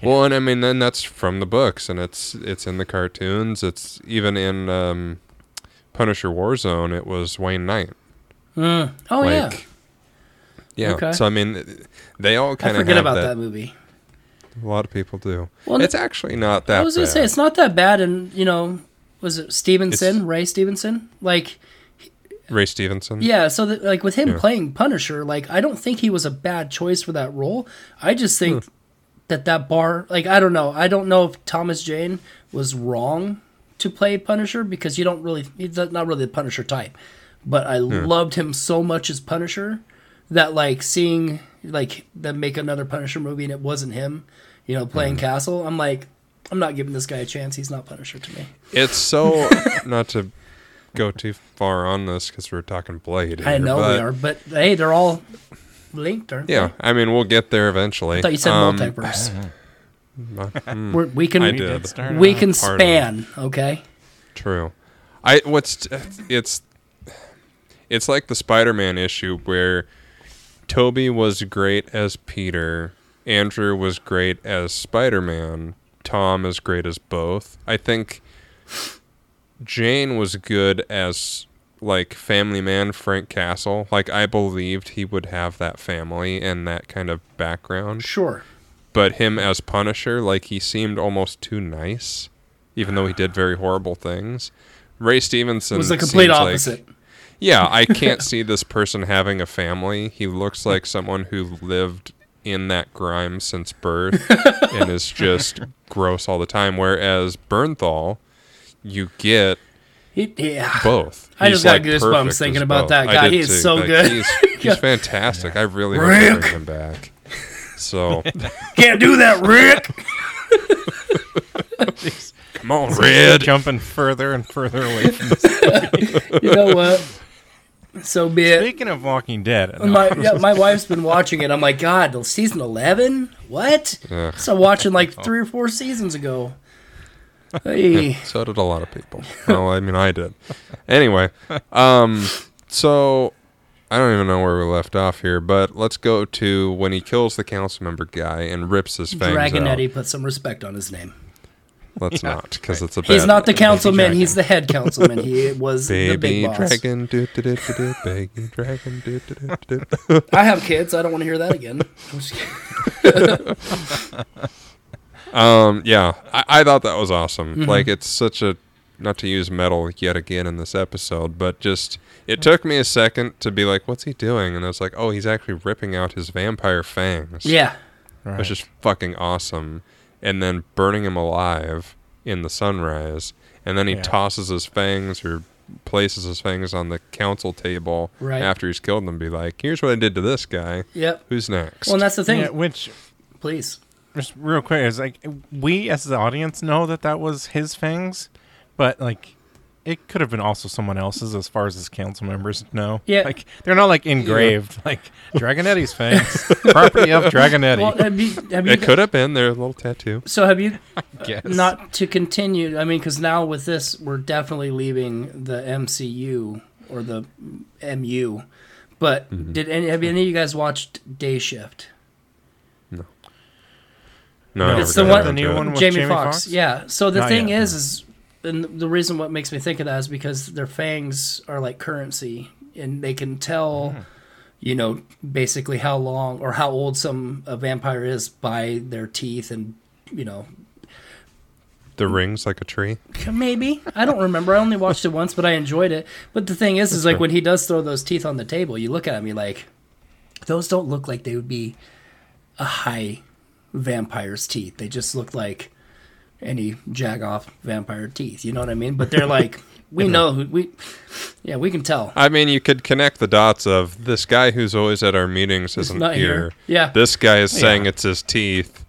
Well, and I mean, then that's from the books, and it's it's in the cartoons. It's even in um, Punisher Warzone. It was Wayne Knight. oh yeah. yeah. Okay. So I mean, they all kind of forget about that. that. movie. A lot of people do. Well, it's actually not that. I was gonna bad. say it's not that bad, and you know, was it Stevenson, It's- Ray Stevenson? Like, Ray Stevenson. yeah. So that, like with him Yeah. playing Punisher, like I don't think he was a bad choice for that role. I just think Hmm. that that bar, like I don't know, I don't know if Thomas Jane was wrong to play Punisher because you don't really, he's not really the Punisher type. But I loved him so much as Punisher that like seeing like them make another Punisher movie and it wasn't him, you know, Hmm. playing Castle. I'm like, I'm not giving this guy a chance. He's not Punisher to me. It's so (laughs) not to go too far on this because we're talking Blade. I know but we are, but hey, they're all linked, aren't Yeah, they? I mean, we'll get there eventually. I thought you said Um, multiverse. (laughs) mm, We're, we can I We did. did we can span, okay? True. I what's it's it's like the Spider-Man issue where Tobey was great as Peter, Andrew was great as Spider-Man, Tom is great as both. I think Jane was good as like family man Frank Castle. Like I believed he would have that family and that kind of background Sure. but him as Punisher, like he seemed almost too nice, even though he did very horrible things. Ray Stevenson was the complete seems like- opposite. yeah, I (laughs) can't see this person having a family. He looks like someone who lived in that grime since birth (laughs) and is just gross all the time. Whereas Bernthal, you get He, yeah. both. (laughs) I He's, just got like, goosebumps perfect thinking about both. that guy. did He is too. so Like, good. He's, (laughs) he's fantastic. I really hope to bring him back. So (laughs) Can't do that, Rick. come on, Red. Jumping further and further away from this. you know what? So be it. Speaking of Walking Dead, no, My yeah, my wife's been watching it. I'm like, God, the season eleven? What? Ugh. So watching like oh. three or four seasons ago. Hey, (laughs) So did a lot of people. well, I mean, I did. Anyway, um, so I don't even know where we left off here, but let's go to when he kills the council member guy and rips his fangs Dragonetti out. put some respect on his name. Let's Yeah, not, because right. it's a bad He's not the councilman. He's the head (laughs) councilman. He was the baby big boss. dragon. Do, do, do, do, do, baby dragon. Do, do, do, do, do. I have kids. I don't want to hear that again. (laughs) I'm just kidding. Um, yeah, I, I thought that was awesome. Mm-hmm. Like, it's such a not to use metal yet again in this episode, but just it took me a second to be like, "What's he doing?" And I was like, "Oh, he's actually ripping out his vampire fangs." Yeah. Right. which is fucking awesome. And then burning him alive in the sunrise, and then he Yeah. tosses his fangs or places his fangs on the council table Right. after he's killed them. Be like, "Here's what I did to this guy. Yep. Who's next?" Well, and that's the thing. Yeah, which Please. Just real quick is like we as the audience know that that was his fangs, but like it could have been also someone else's as far as his council members know. Yeah. like they're not like engraved like (laughs) Dragonetti's fangs, property of Dragonetti. Well, have you, have you, it could have been their little tattoo. so have you (laughs) guess. not to continue? I mean, because now with this, we're definitely leaving the MCU or the MU. But Mm-hmm. did any have any of you guys watched Day Shift? No, I No, never it's the one- The new one with Jamie, Jamie Foxx. Foxx? Yeah. So the Not thing yet, is, no. is and the reason what makes me think of that is because their fangs are like currency, and they can tell, Hmm. you know, basically how long or how old some a vampire is by their teeth, and you know, The rings like a tree. maybe I don't remember. I only watched it once, but I enjoyed it. But the thing is, is like when he does throw those teeth on the table, you look at him, you're like, those don't look like they would be a high vampire's teeth. They just look like any jagoff vampire teeth. You know what I mean? But they're like, we (laughs) know who we, yeah, we can tell. I mean, you could connect the dots of this guy who's always at our meetings isn't not here. here. Yeah. This guy is saying Yeah. it's his teeth.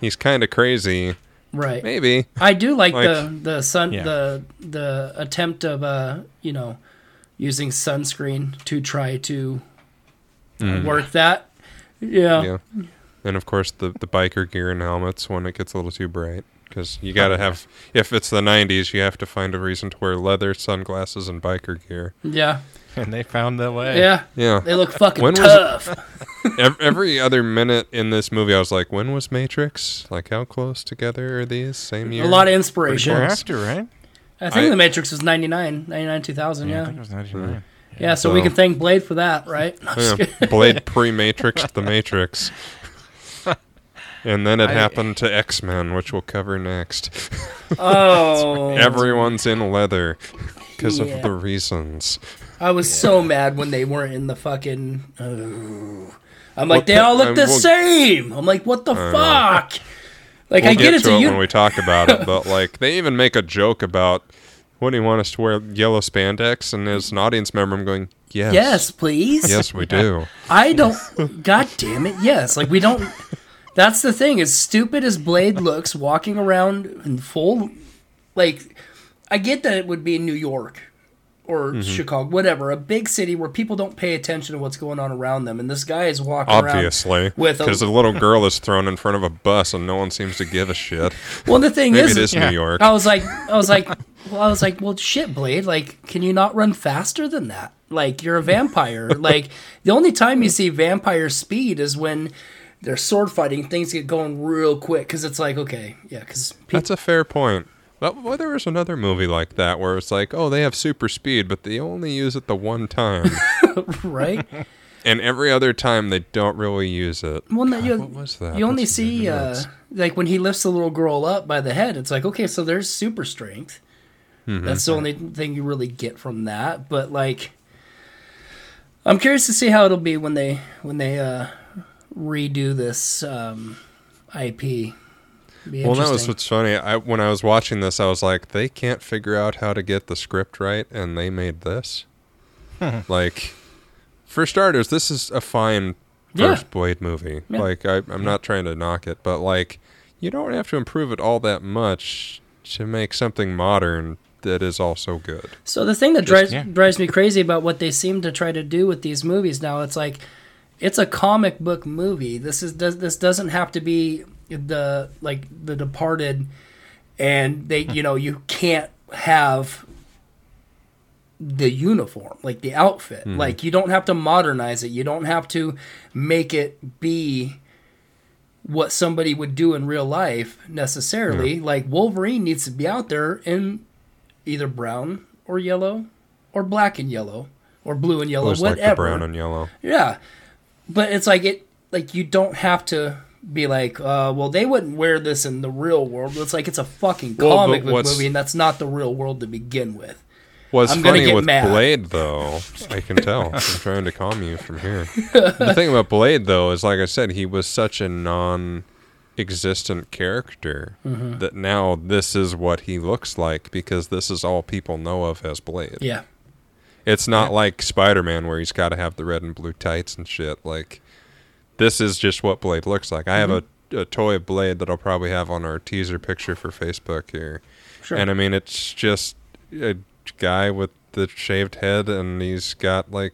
He's kind of crazy. Right. Maybe. I do like, Like- the the sun Yeah. the the attempt of uh you know using sunscreen to try to uh, work that. Yeah. Mm. Yeah. And of course, the, the biker gear and helmets when it gets a little too bright. Because you got to (laughs) have, if it's the 90s, you have to find a reason to wear leather, sunglasses, and biker gear. Yeah. And they found the way. Yeah. Yeah. They look fucking When was it- tough. (laughs) Ev- Every other minute in this movie, I was like, when was Matrix? Like, how close together are these? Same year? A lot of inspiration. After, right? I think I- The Matrix was 99, 99 2000, I yeah. think it was 99. Yeah, so, we can thank Blade for that, right? (laughs) Yeah, Blade pre Matrix the Matrix. And then it I- happened to X Men, which we'll cover next. (laughs) Oh. Everyone's in leather because Yeah. of the reasons. I was so mad when they weren't in the fucking. Oh. I'm like, What they the- all look um, the we'll- same. I'm like, what the fuck? Like, We'll I get, it to to it you. when we talk about it, but (laughs) like they even make a joke about what do you want us to wear yellow spandex? And as an audience member, I'm going, yes, Yes, please. yes, we do. (laughs) I don't. God damn it! Yes, like we don't. That's the thing. As stupid as Blade looks, walking around in full, like, I get that it would be in New York or Mm-hmm. Chicago, whatever, a big city where people don't pay attention to what's going on around them, and this guy is walking Obviously, around with because a. a little girl is thrown in front of a bus and no one seems to give a shit. Well, the thing Maybe is, it is yeah. New York. I was like, I was like, well, I was like, well, shit, Blade. Like, can you not run faster than that? Like, you're a vampire. (laughs) like, the only time you see vampire speed is when they're sword fighting. Things get going real quick because it's like, okay, yeah, because That's a fair point. But well, there was another movie like that where it's like, oh, they have super speed, but they only use it the one time, (laughs) right. and every other time they don't really use it. Well, no, you, what was that? you only see uh, like when he lifts the little girl up by the head. It's like, okay, so there's super strength. Mm-hmm. That's the only thing you really get from that. But like, I'm curious to see how it'll be when they when they uh, redo this um, IP. Well, that was what's funny. I when I was watching this, I was like, they can't figure out how to get the script right, and they made this. (laughs) like, for starters, this is a fine Yeah. first Blade movie. Yeah. Like, I, I'm not trying to knock it, but like, you don't have to improve it all that much to make something modern that is also good. So the thing that drives yeah. drives me crazy about what they seem to try to do with these movies now, it's like it's a comic book movie. This is does this doesn't have to be the like The Departed, and they you know you can't have the uniform like the outfit. Mm-hmm. Like you don't have to modernize it. You don't have to make it be what somebody would do in real life necessarily. Like wolverine needs to be out there in either brown or yellow or black and yellow or blue and yellow like whatever. the brown and yellow. yeah but it's like it like you don't have to be like uh well they wouldn't wear this in the real world it's like it's a fucking Well, comic book movie and that's not the real world to begin with What's I'm funny with mad. Blade, though, I can tell. (laughs) I'm trying to calm you from here. the thing about Blade, though, is like I said, he was such a non-existent character Mm-hmm. that now this is what he looks like because this is all people know of as Blade. yeah It's not like Spider-Man where he's got to have the red and blue tights and shit. Like this is just what Blade looks like. I have Mm-hmm. a, a toy of Blade that I'll probably have on our teaser picture for Facebook here. sure And I mean, it's just a guy with the shaved head, and he's got like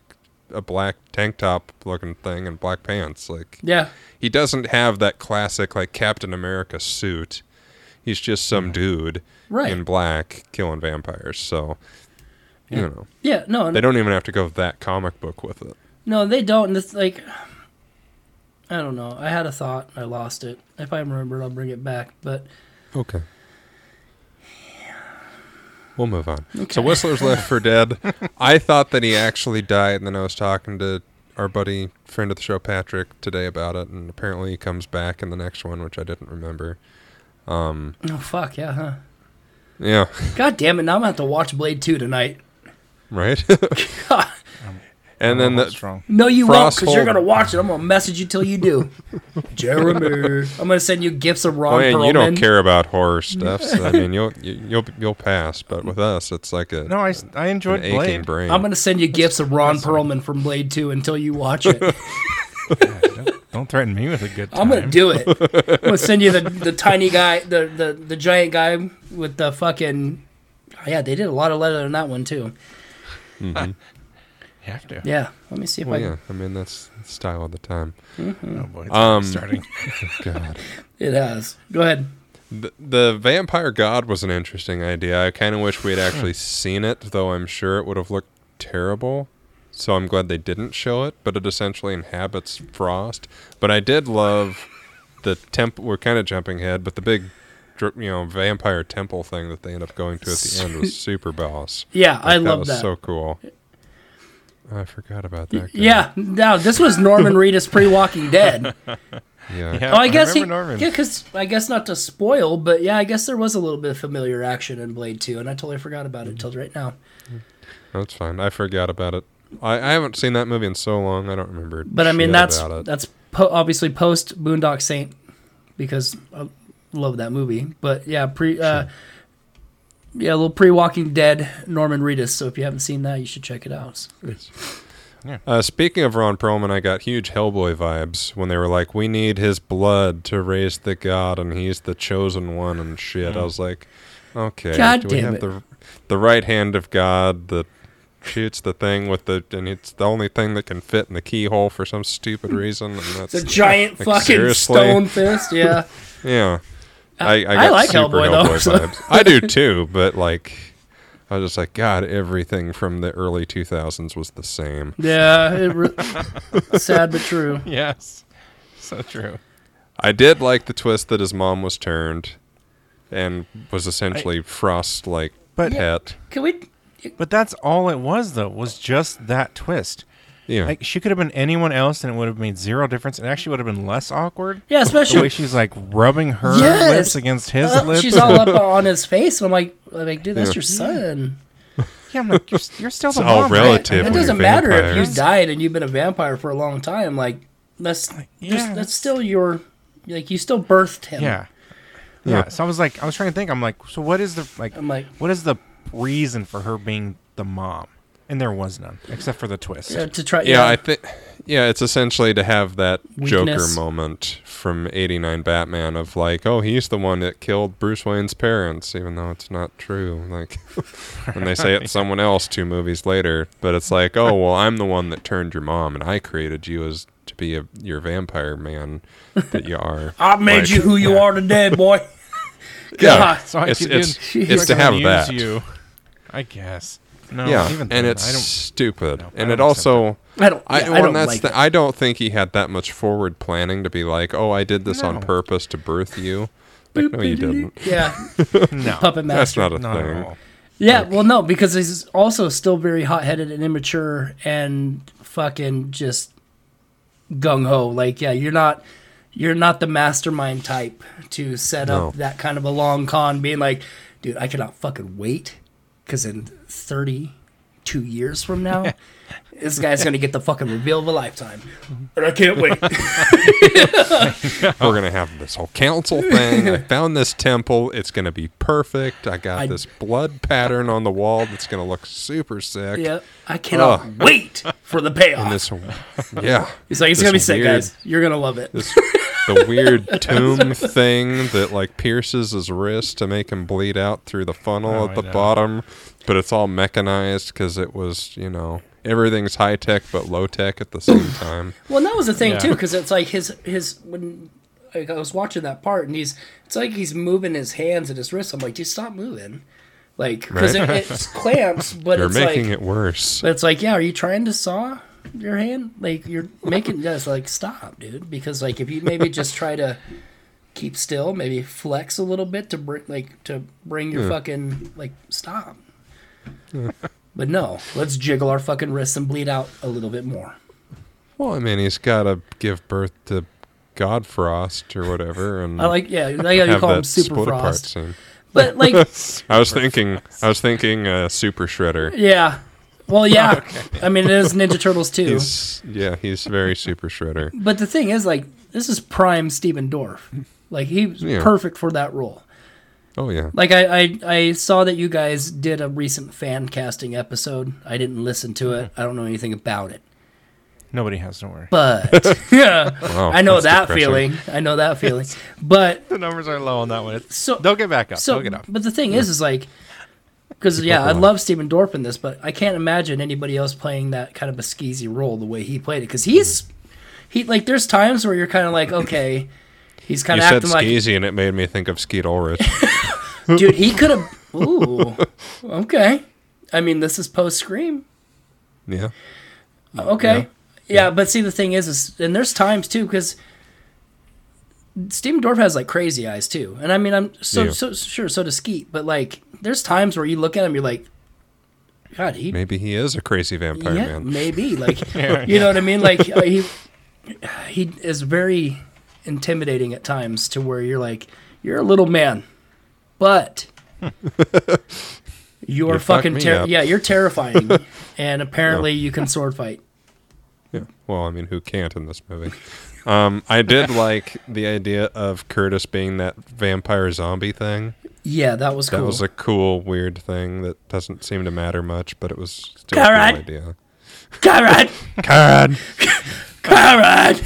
a black tank top looking thing and black pants. Like yeah he doesn't have that classic like Captain America suit. He's just some dude right in black killing vampires. So you know, yeah no they don't even have to go that comic book with it. No, they don't. And it's like, I don't know. I had a thought. I lost it. If I remember, it, I'll bring it back. But Okay. We'll move on. Okay. So Whistler's Left for Dead. (laughs) I thought that he actually died, and then I was talking to our buddy, friend of the show, Patrick, today about it, and apparently he comes back in the next one, which I didn't remember. Um, oh fuck yeah, huh? yeah, God damn it! Now I'm gonna have to watch Blade Two tonight. Right. (laughs) (laughs) And then that's the, strong. No, you won't, because you're gonna watch it. I'm gonna message you till you do. (laughs) Jeremy, I'm gonna send you gifts of Ron oh, yeah, you don't care about horror stuff. So, I mean, you'll you, you'll you'll pass, but with us, it's like a No, I, an enjoyed aching Blade. brain. I'm gonna send you gifts of Ron Perlman from Blade Two until you watch it. Don't threaten me with a good time. I'm gonna do it. I'm gonna send you the, the tiny guy, the, the the giant guy with the fucking. Oh, yeah, they did a lot of leather in that one too. (laughs) You have to. Yeah, let me see if well, I. yeah, I mean that's style of the time. Oh boy, it's Um, starting. (laughs) God. (laughs) It has. Go ahead. The, the vampire god was an interesting idea. I kind of wish we had actually seen it, though I'm sure it would have looked terrible. So I'm glad they didn't show it, but it essentially inhabits Frost. But I did love the temple. We're kind of jumping ahead, but the big, dr- you know, vampire temple thing that they end up going to at the end was (laughs) super boss. Yeah, I Like, love was that. so cool. I forgot about that. guy. yeah, now this was Norman (laughs) Reedus pre Walking Dead. (laughs) yeah. Yeah, Oh, I guess he, remember Norman. yeah, because I guess not to spoil, but yeah, I guess there was a little bit of familiar action in Blade Two, and I totally forgot about it till mm-hmm. right now. That's fine. I forgot about it. I, I haven't seen that movie in so long. I don't remember. But I mean, that's that's po- obviously post Boondock Saint because I love that movie. But yeah, pre uh, yeah, a little pre Walking Dead Norman Reedus. So if you haven't seen that, you should check it out. Uh, speaking of Ron Perlman, I got huge Hellboy vibes when they were like, "We need his blood to raise the god, and he's the chosen one," and shit. I was like, "Okay, God do we damn have it. the the right hand of God that shoots the thing with the, and it's the only thing that can fit in the keyhole for some stupid (laughs) reason." And that's The giant like, fucking seriously? stone fist. Yeah, (laughs) Yeah, I, I, I like super Hellboy, though, Hellboy so- (laughs) vibes. I do too, but like. I was just like, God, everything from the early 2000s was the same. yeah. It re- (laughs) sad but true. yes, so true. I did like the twist that his mom was turned and was essentially Frost like But- pet. Can we? But that's all it was, though. Was just that twist. Yeah. Like she could have been anyone else, and it would have made zero difference. It actually would have been less awkward. Yeah, especially The way she's like rubbing her Yes! lips against his uh, lips. she's all up (laughs) on his face. And I'm like, I'm like, dude, that's Yeah. your son. yeah, I'm like, you're, you're still the It's all mom, right? It doesn't you're matter if you died and you've been a vampire for a long time. Like that's like, yeah, that's that's- still your like you still birthed him. Yeah. Yeah. yeah. So I was like, I was trying to think. I'm like, so what is the like? I'm like What is the reason for her being the mom? And there was none, except for the twist. yeah, to try. Yeah, I think yeah, it's essentially to have that Joker moment from 89 Batman of like, oh, he's the one that killed Bruce Wayne's parents even though it's not true. Like (laughs) when they say it's (laughs) someone else 2 movies later, but it's like, oh, well, I'm the one that turned your mom and I created you as to be a your vampire man that you are. (laughs) I made Like- you who you are today, boy. Yeah. So I It's- could it's- do- it's to have that. You, I guess. No, yeah, even and then, it's I don't. stupid. no, I and it don't accept also I don't. I, yeah, well, I don't and that's like the, it. I don't think he had that much forward planning to be like, "Oh, I did this on No. purpose to birth you." Like, no, you didn't. Yeah, (laughs) no, puppet That's master. not a not at thing. all. yeah, well, no, because he's also still very hot-headed and immature and fucking just gung ho. Like, yeah, you're not. You're not the mastermind type to set No. up that kind of a long con, being like, dude, I cannot fucking wait because in 32 years from now, (laughs) this guy's going to get the fucking reveal of a lifetime. And I can't wait. We're gonna have this whole council thing. I (laughs) found this temple. It's gonna be perfect. I got I- this blood pattern on the wall that's gonna look super sick. yeah, I cannot Ugh. wait for the payoff. And this, one, yeah, He's like, it's this going to be sick, weird- guys. You're going to love it. This, (laughs) the weird (laughs) tomb thing that like pierces his wrist to make him bleed out through the funnel Oh, at the bottom, but it's all mechanized because it was, you know, everything's high tech but low tech at the same (coughs) time. Well, and that was the thing Yeah. too, because it's like his his when like, I was watching that part, and he's it's like he's moving his hands and his wrists. I'm like, dude, stop moving, like because Right. it, it's clamps, but They're it's making like, it worse. it's like, yeah, are you trying to saw? Your hand? Like you're making just like stop, dude. Because like if you maybe just try to keep still, maybe flex a little bit to bring like to bring your fucking like stop. But no, let's jiggle our fucking wrists and bleed out a little bit more. Well, I mean, he's got to give birth to Godfrost or whatever, (laughs) and I like yeah, I you call him Super Frost. But like (laughs) I was thinking, I was thinking, uh, Super Shredder. yeah. Well, yeah. (laughs) I mean, it is Ninja Turtles too. He's yeah, he's very Super Shredder. But the thing is, like, this is prime Stephen Dorff. Like, he's Yeah. perfect for that role. Oh yeah, Like, I, I, I saw that you guys did a recent fan casting episode. I didn't listen to it. I don't know anything about it. Nobody has to worry. But (laughs) (laughs) yeah, Wow, I know that depressing. feeling. I know that feeling. But The numbers are low on that one. It's, so they'll get back up. so, they'll get up. but the thing is, is like, because yeah, I love Stephen Dorff in this, but I can't imagine anybody else playing that kind of a skeezy role the way he played it. Because he's mm-hmm. he like, there's times where you're kind of like, (laughs) okay, he's kind of said acting like, Skeezy, and it made me think of Skeet Ulrich. (laughs) dude, he could have. Ooh, (laughs) okay. I mean, this is post Scream. yeah, Okay. Yeah. but see, the thing is, is and there's times too because Stephen Dorff has like crazy eyes too, and I mean, I'm so Yeah. so sure so does Skeet, but like, there's times where you look at him, you're like, God, he maybe he is a crazy vampire yeah, man. maybe (laughs) like (laughs) you know what I mean, like uh, he he is very intimidating at times to where you're like, you're a little man, but. (laughs) You're You fucking me ter- yeah, you're terrifying, and apparently you can sword fight. Yeah. Well, I mean, who can't in this movie? Um, I did like the idea of Curtis being that vampire zombie thing. Yeah, that was cool. That cool. was a cool, weird thing that doesn't seem to matter much, but it was still a cool idea. Conrad, God. Conrad.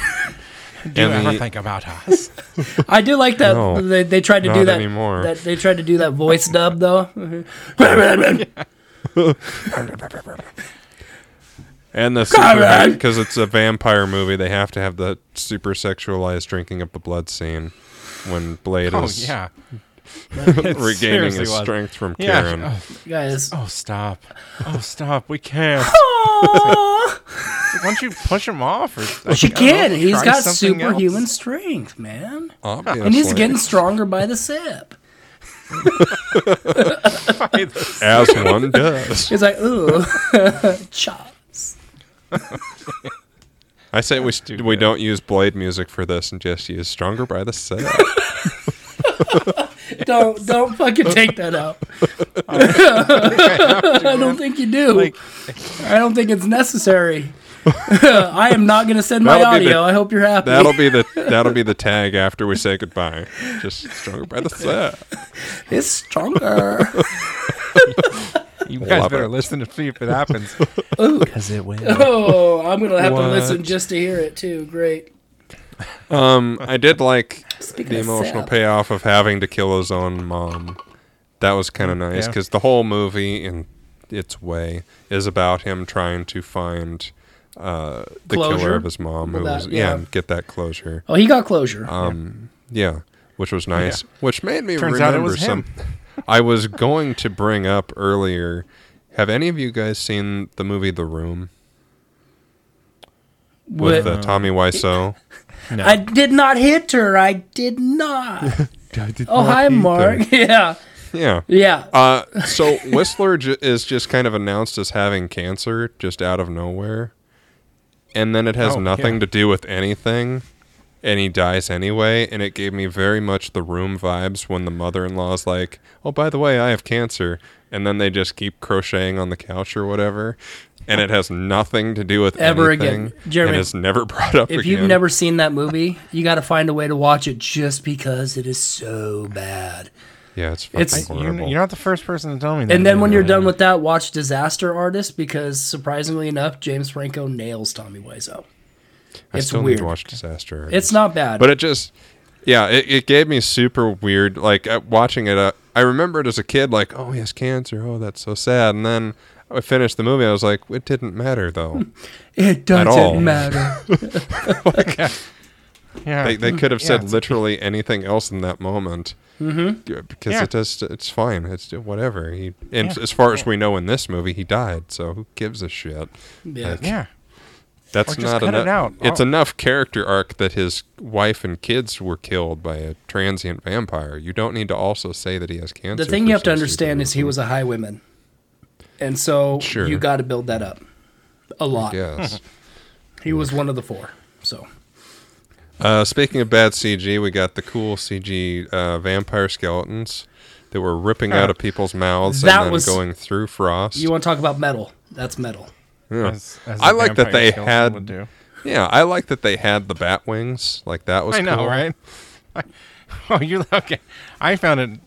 Do you And ever the- think about us? (laughs) I do like that No, they, they tried to do that. anymore. That they tried to do that voice dub though. (laughs) (laughs) And the super because it's a vampire movie, they have to have the super sexualized drinking of the blood scene when Blade oh is yeah. (laughs) regaining his was. strength from Yeah. Karen. Oh, Guys, oh, stop. Oh stop. We can't. Aw. (laughs) Why don't you push him off? Or, she I don't know, can. He's try got something else. superhuman strength, man, Obviously. and he's getting stronger by the sip. (laughs) as one does. He's like, ooh, chops. (laughs) I say we st- we don't use Blade music for this and just use Stronger by the Set. (laughs) Don't don't fucking take that out. (laughs) I don't think you do. Like, I don't think it's necessary. I am not going to send my That'll be the- audio. I hope you're happy. That'll be the that'll be the tag after we say goodbye. Just Stronger by the Set. It's stronger. You guys Love better it. listen to see if it happens. (laughs) Ooh. Because it will. Oh, I'm going to have to listen just to hear it too. Great. Um, I did like Speaking the emotional sad. payoff of having to kill his own mom. That was kind of nice Yeah. because the whole movie, in its way, is about him trying to find uh, the Closure? killer of his mom, who that- was yeah. yeah, and get that closure. Oh, he got closure. Um, yeah, which was nice. Which made me Turns out it remember was some. (laughs) (laughs) I was going to bring up earlier. Have any of you guys seen the movie The Room with What- uh, Tommy Wiseau? (laughs) No. I did not hit her. I did not. (laughs) oh, hi, Mark. Yeah. Yeah. Yeah. Uh, so Whistler j- is just kind of announced as having cancer just out of nowhere, and then it has Oh, nothing yeah. to do with anything, and he dies anyway. And it gave me very much the room vibes when the mother in law is like, "Oh, by the way, I have cancer," and then they just keep crocheting on the couch or whatever, and it has nothing to do with Ever anything, again. Jeremy, and it's never (laughs) brought up If again. you've never seen that movie, you got to find a way to watch it just because it is so bad. yeah, it's fucking It's- You're, horrible. you're not the first person to tell me that. And then when you're done with that, watch Disaster Artist because surprisingly enough, James Franco nails Tommy Wiseau. I it's still need to watch Disaster. It's not bad. but it just yeah it, it gave me super weird like uh, watching it uh, i remember it as a kid like oh he has cancer oh that's so sad and then i finished the movie i was like it didn't matter though (laughs) it doesn't matter. (laughs) (laughs) yeah, they, they could have said it's- literally anything else in that moment mm-hmm. because Yeah. it does it's fine it's whatever he and Yeah. as far as we know in this movie he died so who gives a shit Yeah. Like, yeah. That's Or just not cut it enough. out. It's Oh. enough character arc that his wife and kids were killed by a transient vampire. You don't need to also say that he has cancer. The thing you have to understand is he was a highwayman, and so Sure. you got to build that up a lot. Yes. (laughs) He was one of the four. So uh, speaking of bad CG, we got the cool CG uh, vampire skeletons that were ripping out of people's mouths That and then was- going through frost. you want to talk about metal? That's metal. Yeah. As, as I a like that they had- would do. yeah, I like that they had the bat wings. Like that was I know, cool. right? I, (laughs) oh, you okay? I found it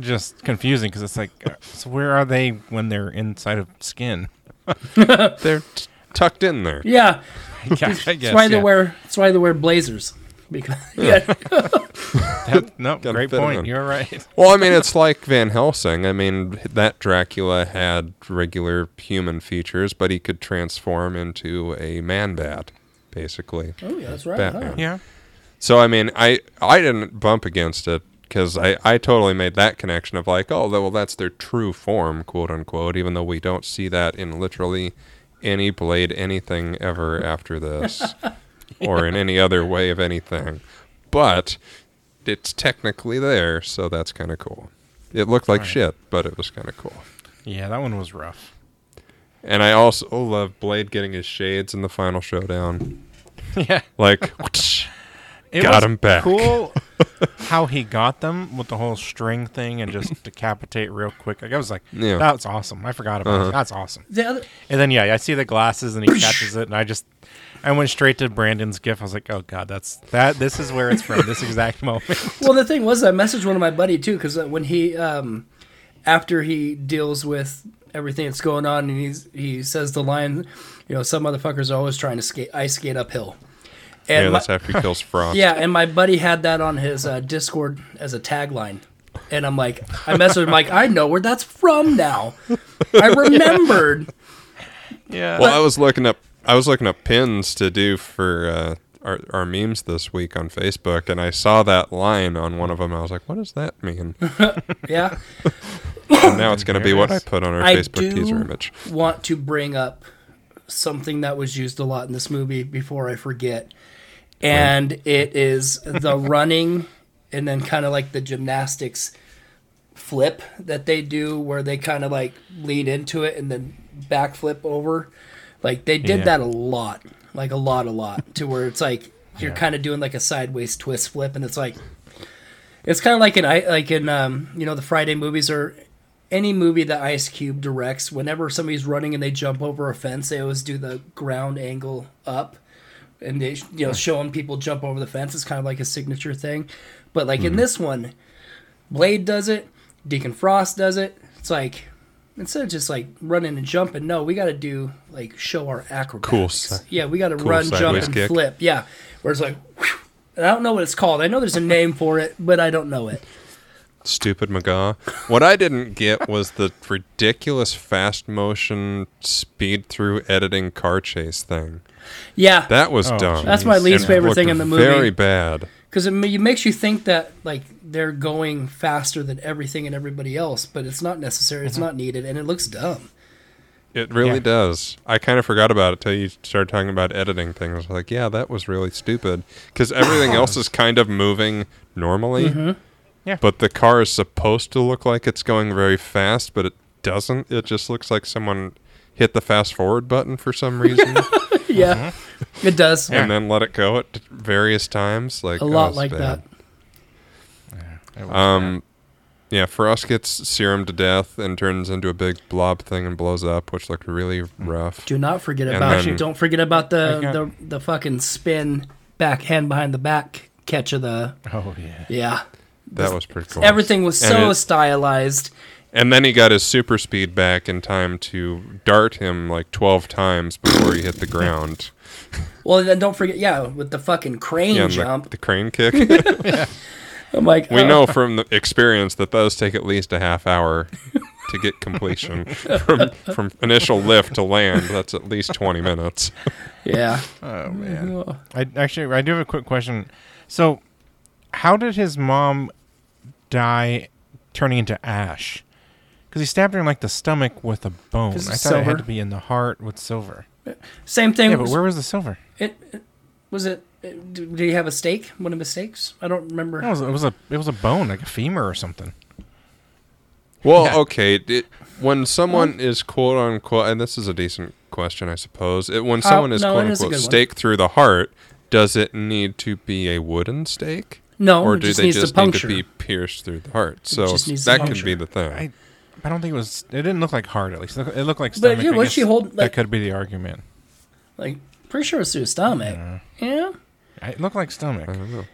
just confusing because it's like, uh, so where are they when they're inside of skin? (laughs) They're t- tucked in there. Yeah, (laughs) I guess, that's guess, why they wear. That's why they wear blazers. Because (laughs) yeah, (laughs) That- no, Gotta great point. You're right. (laughs) Well, I mean, it's like Van Helsing. I mean, that Dracula had regular human features, but he could transform into a man bat, basically. oh yeah, that's right. Batman. huh? Yeah. So, I mean, I I didn't bump against it because I, I totally made that connection of like, oh, well, that's their true form, quote unquote, even though we don't see that in literally any Blade anything ever after this (laughs) or in any other way of anything. But it's technically there, so that's kind of cool. It looked like Right. shit, but it was kind of cool. Yeah, that one was rough. And I also love Blade getting his shades in the final showdown. (laughs) yeah. Like, (laughs) It Got was him back. Cool how he got them with the whole string thing and just decapitate real quick. Like I was like, Yeah. that's awesome. I forgot about Uh-huh. it. That's awesome. The other, And then yeah, I see the glasses and he catches it, and I just I went straight to Brandon's gif. I was like, oh god, that's that. This is where it's from. this exact (laughs) moment. well, the thing was, I messaged one of my buddy too because when he, um, after he deals with everything that's going on, and he's he says the line, you know, some motherfuckers are always trying to skate ice skate uphill. And yeah, my- that's after he kills (laughs) Frost. Yeah, and my buddy had that on his uh, Discord as a tagline. And I'm like, I messaged him like, I know where that's from now. I (laughs) remembered. Yeah. Well, I was looking up. I was looking up pins to do for uh, our our memes this week on Facebook, and I saw that line on one of them. I was like, "What does that mean?" (laughs) Yeah, And now it's going to be what I put on our I Facebook do teaser image. want to bring up something that was used a lot in this movie before I forget, and it is the running and then kind of like the gymnastics flip that they do, where they kind of like lean into it and then backflip over. Like they did Yeah. that a lot, like a lot, a lot, to where it's like you're kind of doing like a sideways twist flip, and it's like it's kind of like in I like in um you know the Friday movies or any movie that Ice Cube directs. Whenever somebody's running and they jump over a fence, they always do the ground angle up, and they you know showing people jump over the fence is kind of like a signature thing. But like in this one, Blade does it, Deacon Frost does it. It's like instead of just like running and jumping, no, we got to do like show our acrobatics. Cool yeah, we got to cool run, jump, and kick. flip. Yeah, where it's like. whew. And I don't know what it's called. I know there's a name for it, but I don't know it. Stupid McGaw. What I didn't get was the ridiculous fast motion speed through editing car chase thing. Yeah, That was Oh, dumb. That's my least And favorite thing in the movie. Very bad. Because it, it makes you think that like they're going faster than everything and everybody else, but it's not necessary. It's not needed, and it looks dumb. It really Yeah. does. I kind of forgot about it till you started talking about editing things. Like, yeah, that was really stupid. Because everything (coughs) else is kind of moving normally. Mm-hmm. Yeah. But the car is supposed to look like it's going very fast, but it doesn't. It just looks like someone hit the fast forward button for some reason (laughs) yeah, it does Yeah. and then let it go at various times. Like a oh, lot it's like bad. that. It was Um, yeah, Frost gets serum to death and turns into a big blob thing and blows up, which looked really rough. Do not forget And about then- don't forget about the, got- the the fucking spin back hand behind the back catch of the. Oh yeah. yeah. That was pretty cool. Everything was so it- stylized. And then he got his super speed back in time to dart him like 12 times before he hit the ground. Well, then don't forget, yeah, with the fucking crane Yeah, and the, jump. the crane kick. (laughs) I'm like, we oh. know uh, from the experience that those take at least a half hour to get completion. (laughs) from, from initial lift to land, that's at least 20 minutes. yeah. Oh man. Uh-huh. I actually I do have a quick question. So, how did his mom die, turning into ash? Because he stabbed her in like the stomach with a bone. I thought it's it had to be in the heart with silver. Same thing. Yeah, but where was the silver? it, it- was it? it- Did he have a stake? One of his stakes? I don't remember. No, it was, it was a it was a bone, like a femur or something. Well, Yeah. okay. It, when someone is quote unquote, and this is a decent question, I suppose. It, when someone is Uh, no, quote it is a unquote good one. stake through the heart, does it need to be a wooden stake, No, or it do just they needs to just need to be pierced through the heart? So just needs to that could be the thing. I I don't think it was. It didn't look like heart. At least it looked- it looked like But, yeah, I was guess she hold- that could be the argument. Like, pretty sure it's through stomach. Yeah. It looked like stomach. I don't know.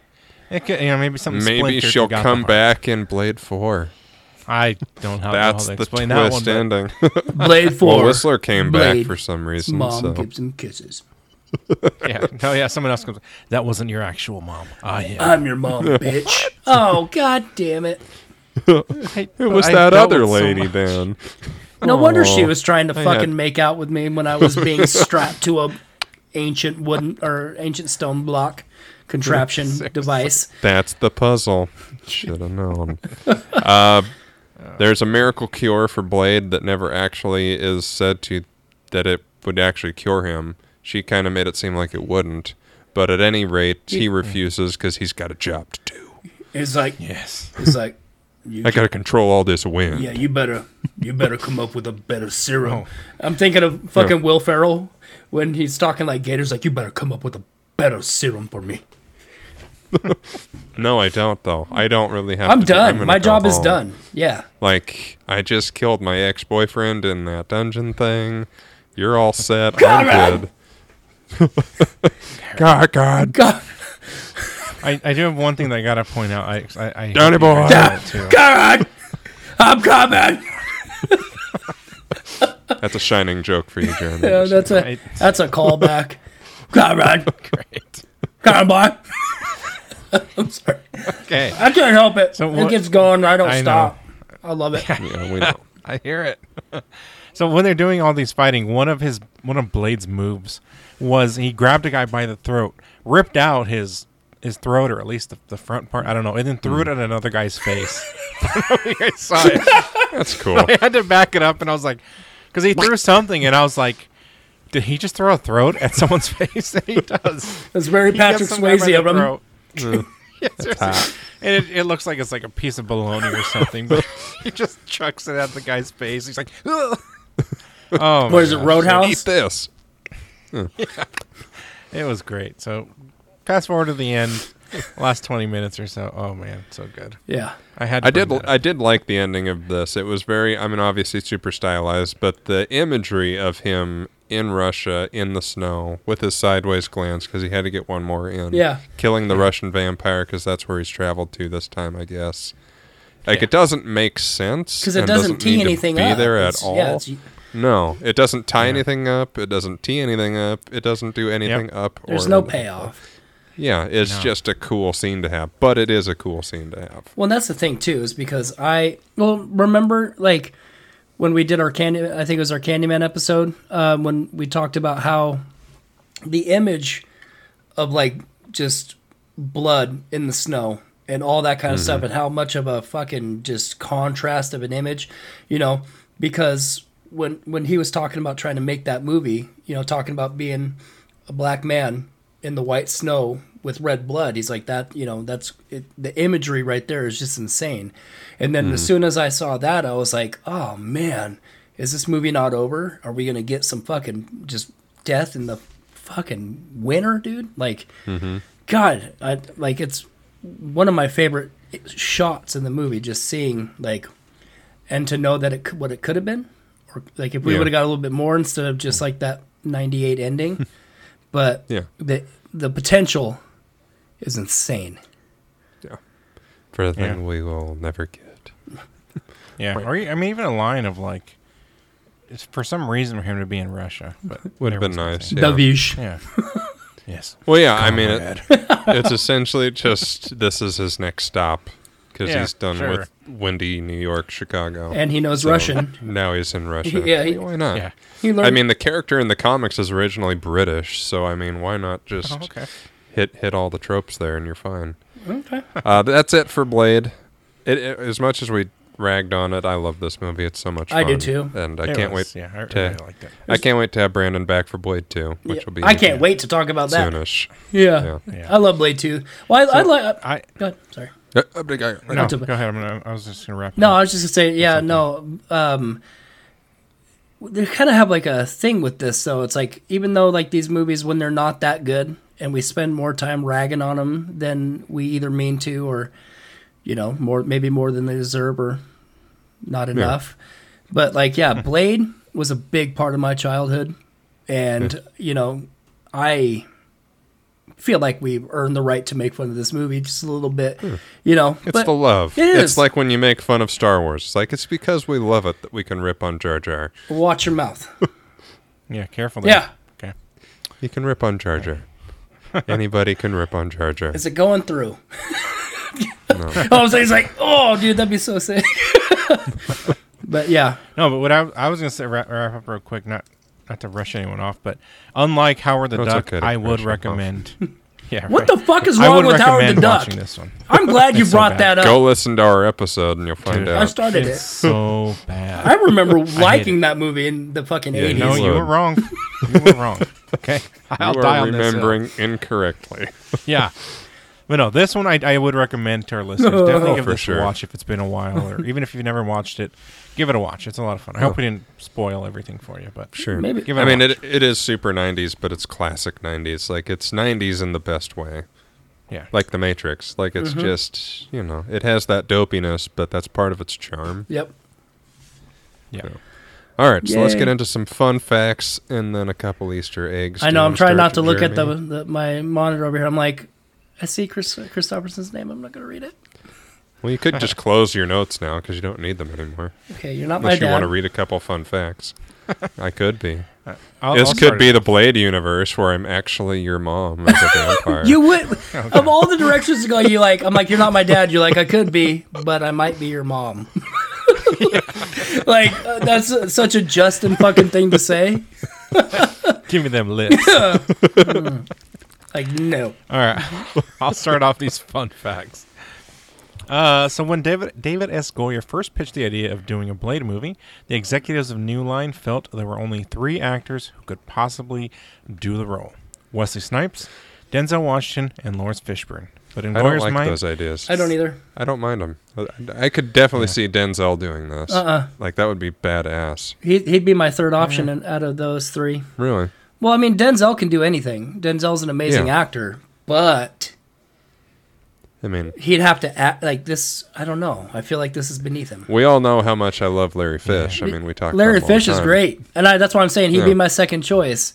It could, you know, maybe something. Maybe she'll got come back in Blade Four. I don't know how That's to the explain that one. twist ending. (laughs) Blade Four. well, Whistler came back for some reason. Mom so. gives him kisses. (laughs) yeah. Oh yeah. Someone else comes. That wasn't your actual mom. Ah yeah. I'm your mom, bitch. (laughs) oh, god damn it. I- It was I that other with so lady then. No wonder she Oh. was trying to fucking had- make out with me when I was being (laughs) strapped to a ancient wooden or ancient stone block contraption (laughs) device. That's the puzzle. Should have known. (laughs) uh, there's a miracle cure for Blade that never actually is said to that it would actually cure him. She kind of made it seem like it wouldn't. But at any rate, he refuses because he's got a job to do. It's like Yes. it's like you I got to control all this wind. Yeah, you better you better come up with a better serum. Oh. I'm thinking of fucking Will Ferrell when he's talking like Gators, like you better come up with a better serum for me. (laughs) No, I don't though. I don't really have. To. I'm to do- done. gonna My job is home. done. Yeah. Like I just killed my ex-boyfriend in that dungeon thing. You're all set. God. I'm good. (laughs) God, God. God, I, I do have one thing that I gotta point out. I I, I hope Johnny boy. guys know it, too. God, I'm coming. That's a shining joke for you, (laughs) Jeremy. Yeah, that's a Right. that's a callback. Come on, Great. come on. (laughs) I'm sorry. Okay. I can't help it. So it gets going. I don't I know. stop. I love it. yeah, we know. (laughs) I hear it. so when they're doing all these fighting, one of his one of Blade's moves was he grabbed a guy by the throat, ripped out his his throat or at least the, the front part, I don't know, and then threw it hmm. at another guy's face. (laughs) I don't know if you guys saw (laughs) it. That's cool. I had to back it up, and I was like, because he threw something, and I was like, did he just throw a throat at someone's (laughs) face? And he does. It's very He gets Patrick some guy by Swayze the of him. throat. Yeah, seriously. and it, it looks like it's like a piece of bologna or something, but he just chucks it at the guy's face. He's like, Ugh. oh, my What is it, gosh. Eat Roadhouse? this. It was great. So, fast forward to the end, last twenty minutes or so. Oh man, so good. Yeah. I had. To I did. I did like the ending of this. It was very. I mean, obviously super stylized, but the imagery of him in Russia in the snow with his sideways glance because he had to get one more in. Yeah. Killing the Russian vampire because that's where he's traveled to this time, I guess. Like Yeah. it doesn't make sense Because it and doesn't tee anything be up. there at It's- all. Yeah, No, it doesn't tie Yeah. anything up. It doesn't tee anything up. It doesn't do anything up. there's no anything. payoff. Yeah, it's No. just a cool scene to have, but it is a cool scene to have. Well, and that's the thing too, is because I well remember like when we did our candy, I think it was our Candyman episode, um, when we talked about how the image of like just blood in the snow and all that kind of stuff, and how much of a fucking just contrast of an image, you know, because when when he was talking about trying to make that movie, you know, talking about being a black man in the white snow with red blood. He's like that, you know, that's it, the imagery right there is just insane. And then as hmm. soon as I saw that, I was like, oh man, is this movie not over? Are we gonna get some fucking just death in the fucking winter, dude? Like, mm-hmm. God, I like it's one of my favorite shots in the movie. Just seeing like, and to know that it could, what it could have been, or like if we Yeah. would have got a little bit more instead of just hmm. like that '98 ending. (laughs) but Yeah. the the potential is insane. Yeah, for a thing Yeah. we will never get. Yeah, or I mean, even a line of like, it's for some reason for him to be in Russia, but (laughs) Would have been everyone's nice. gonna Yeah. Davish. Yeah. (laughs) yes. Well, yeah. I mean, it, it's essentially just this is his next stop because (laughs) Yeah, he's done sure. with windy New York, Chicago, And he knows So Russian. Now he's in Russia. (laughs) Yeah, he- why not? yeah. He learned. I mean, the character in the comics is originally British, so I mean, why not just Oh, okay. hit hit all the tropes there and you're fine. okay. Uh, that's it for Blade. It, it- as much as we ragged on it. I love this movie. It's so much I fun. do too. And I It can't was- wait. Yeah, I, I to- really liked it. I can't wait to have Brandon back for Blade 2, which Yeah. will be I can't wait to talk about that. soonish. Yeah. Yeah. I love Blade 2. Well, I, I like. I Go ahead. Sorry. Uh, big guy. no, go ahead. I'm gonna, I was just gonna wrap. No, up. I was just gonna say, yeah, no. Um, they kind of have like a thing with this, though. It's like even though like these movies, when they're not that good, and we spend more time ragging on them than we either mean to, or you know, more maybe more than they deserve, or not enough. But like, yeah, (laughs) Blade was a big part of my childhood, and you know, I feel like we earned the right to make fun of this movie just a little bit, hmm. you know. It's but the love. It It's like when you make fun of Star Wars. It's like it's because we love it that we can rip on Jar Jar. watch your mouth. (laughs) Yeah, carefully. Yeah. Okay. You can rip on Jar Jar. (laughs) Anybody can rip on Jar Jar. Is it going through? I was he's like, oh, dude, that'd be so sick. (laughs) but yeah, No, but what I, I was gonna say wrap, wrap up real quick, not not to rush anyone off, but unlike Howard the No, Duck, okay I would recommend. (laughs) yeah. what right. the fuck is wrong with Howard the Duck? this one. I'm (laughs) glad you It's so brought that up. Go listen to our episode and you'll find Dude, I started It's it. so bad. I remember (laughs) liking it. that movie in the fucking Yeah, eighties. no, you you were wrong. You were wrong. Okay, I'll you die are on this. remembering incorrectly. Yeah. But no, this one I, I would recommend to our listeners. Definitely Oh, give this sure. a watch if it's been a while, or even if you've never watched it, give it a watch. It's a lot of fun. I hope we didn't spoil everything for you, but Sure. Maybe. give it. I a mean, watch. it, it is super 90s, but it's classic 90s. Like, it's 90s in the best way. yeah, Like The Matrix. Like, Mm-hmm. it's just, you know, it has that dopiness, but that's part of its charm. Yep. yeah. All right, so let's get into some fun facts and then a couple Easter eggs. I know. I'm trying not to look at the, the my monitor over here. I'm like, I see Kris Kristofferson's name. I'm not gonna read it. Well, you could just (laughs) close your notes now because you don't need them anymore. Okay, you're not Unless my dad. you want to read a couple fun facts. I could be. (laughs) I'll, this I'll could be it. the Blade universe where I'm actually your mom as a vampire. (laughs) You would of all the directions to go. You like. I'm like, you're not my dad. You're like, I could be, but I might be your mom. like uh, that's uh, such a Justin fucking thing to say. give me them lips. Like no. All right, I'll start off these fun facts. Uh, so when David David S. Goyer first pitched the idea of doing a Blade movie, the executives of New Line felt there were only three actors who could possibly do the role: Wesley Snipes, Denzel Washington, and Laurence Fishburne. But in I don't like mind, those ideas. I don't either. I don't mind them. I could definitely see Denzel doing this. Uh-uh. Like that would be badass. He, he'd be my third option in, out of those three. Really? Well, I mean, Denzel can do anything. Denzel's an amazing Yeah. actor, but I mean, he'd have to act like this. I don't know. I feel like this is beneath him. we all know how much I love Larry Fish. I mean, we talk. Larry about Fish is great, and I, that's why I'm saying he'd Yeah. be my second choice.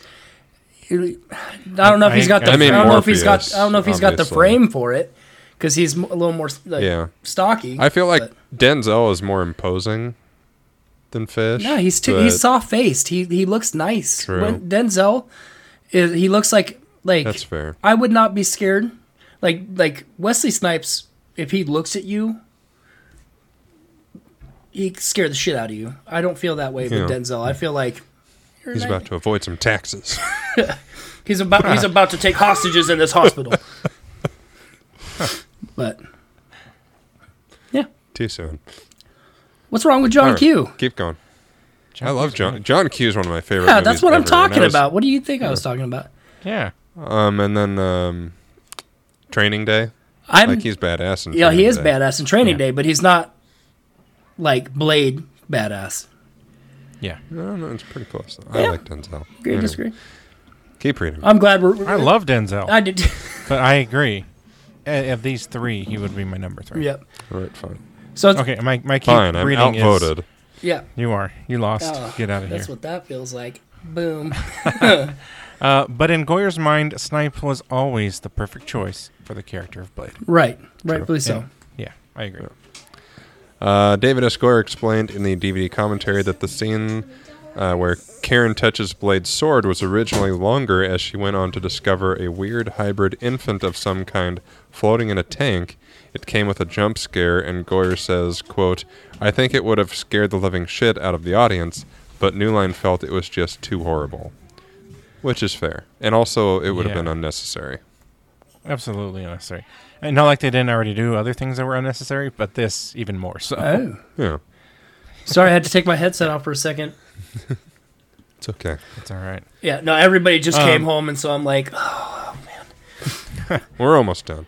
He- I don't know if he's got the. I I, mean, don't know if he's got. I don't know if he's got the frame for it because he's a little more like, Yeah. stocky. I feel like but- Denzel is more imposing than Fish. No, he's too. He's soft faced. He he looks nice. True. When Denzel, is, he looks like like That's fair. I would not be scared. Like like Wesley Snipes, if he looks at you, he scare the shit out of you. I don't feel that way with Yeah. Denzel. I feel like He's about to avoid some taxes. (laughs) (laughs) he's about he's about to take hostages in this hospital. (laughs) but yeah, Too soon. what's wrong with John All right, Q? Keep going. I love John. John Q is one of my favorite. Yeah, that's movies what I'm ever, talking was- about. What do you think I was talking about? yeah, Um, and then um, Training Day. I'm Like he's badass. In yeah, he is Day. badass in Training Yeah. Day, but he's not like Blade badass. yeah. No, no, it's pretty close. Though. I like Denzel. Agree, Anyway, disagree. Keep reading. I'm glad we're. I love Denzel, I did. but I agree. Of these three, he would be my number three. yep. All right, fine. So it's, Okay, my my keep Fine, I'm reading is outvoted. yeah, you are you lost. Oh, Get out of here. that's what that feels like. Boom. (laughs) Uh, but in Goyer's mind, Snipe was always the perfect choice for the character of Blade. right, rightfully so. Yeah, I agree. Uh, David S. Goyer explained in the DVD commentary that the scene uh, where Karen touches Blade's sword was originally longer as she went on to discover a weird hybrid infant of some kind floating in a tank. It came with a jump scare, and Goyer says, quote, I think it would have scared the living shit out of the audience, but New Line felt it was just too horrible. Which is fair. And also, it would have Yeah. been unnecessary. Absolutely unnecessary. And not like they didn't already do other things that were unnecessary, but this even more so. Oh. Yeah, Sorry, I had to take my headset off for a second. (laughs) it's okay. It's all right. Yeah, no, everybody just came Um, home, and so I'm like, oh, man. (laughs) We're almost done.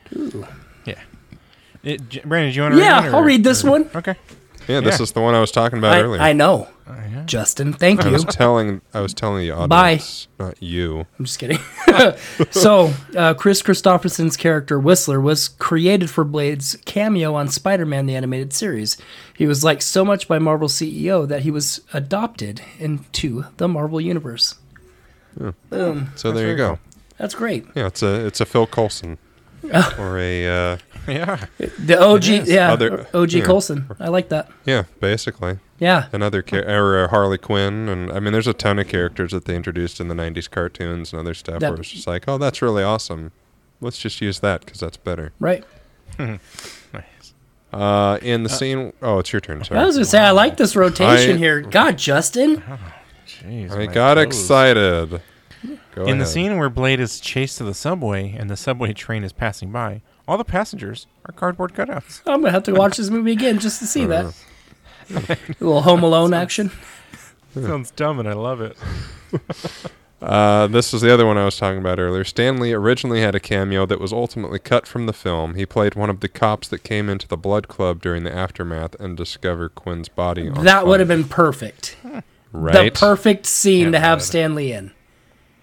It, Brandon, do you want to yeah, read? Yeah, I'll read this or- one. Okay. Yeah, this Yeah. is the one I was talking about I, earlier. I know, yeah. Justin. Thank I you. was telling I was telling the Bye. not you. I'm just kidding. (laughs) so, uh, Kris Kristofferson's character Whistler was created for Blade's cameo on Spider-Man: The Animated Series. He was liked so much by Marvel CEO that he was adopted into the Marvel universe. Boom. So there you go. cool. That's great. Yeah, it's a it's a Phil Coulson (laughs) or a uh, Yeah. The OG, yeah, Other- OG yeah. Coulson. I like that. yeah, basically Yeah, another char- or uh, Harley Quinn, and I mean, there's a ton of characters that they introduced in the '90s cartoons and other stuff. That- where it's just like, oh, that's really awesome. Let's just use that because that's better. right. (laughs) Nice. Uh, in the scene, oh, it's your turn. Sorry, I was gonna say I like this rotation I- here. God, Justin. Jeez. I got toes. excited. Go In the scene where Blade is chased to the subway and the subway train is passing by, all the passengers are cardboard cutouts. I'm gonna have to watch this movie again just to see that. A (laughs) little Home Alone action. Sounds dumb, and I love it. (laughs) Uh, this is the other one I was talking about earlier. Stan Lee originally had a cameo that was ultimately cut from the film. He played one of the cops that came into the Blood Club during the aftermath and discovered Quinn's body. On That would have been perfect. (laughs) right. The perfect scene Yeah, to have Stan Lee in.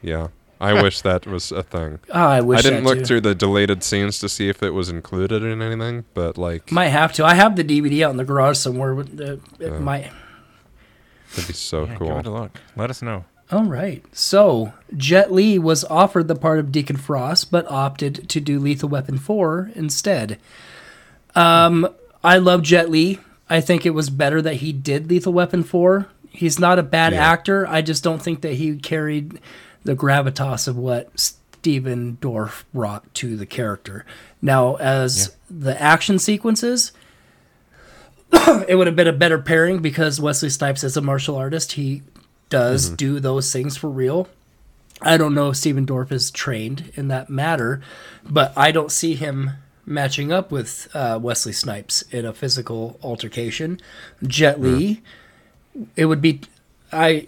yeah, I (laughs) wish that was a thing. Oh, I wish I didn't that look too. through the deleted scenes to see if it was included in anything, but like, Might have to. I have the DVD out in the garage somewhere. With the, it might. it'd be so Yeah, cool. Give it a look. Let us know. All right. So Jet Li was offered the part of Deacon Frost, but opted to do Lethal Weapon Four instead. Um, I love Jet Li. I think it was better that he did Lethal Weapon Four. He's not a bad Yeah. actor. I just don't think that he carried the gravitas of what Stephen Dorff brought to the character. Now, as the action sequences, (coughs) it would have been a better pairing because Wesley Snipes is a martial artist. He does do those things for real. I don't know if Stephen Dorff is trained in that matter, but I don't see him matching up with uh, Wesley Snipes in a physical altercation. Jet Li, it would be, I,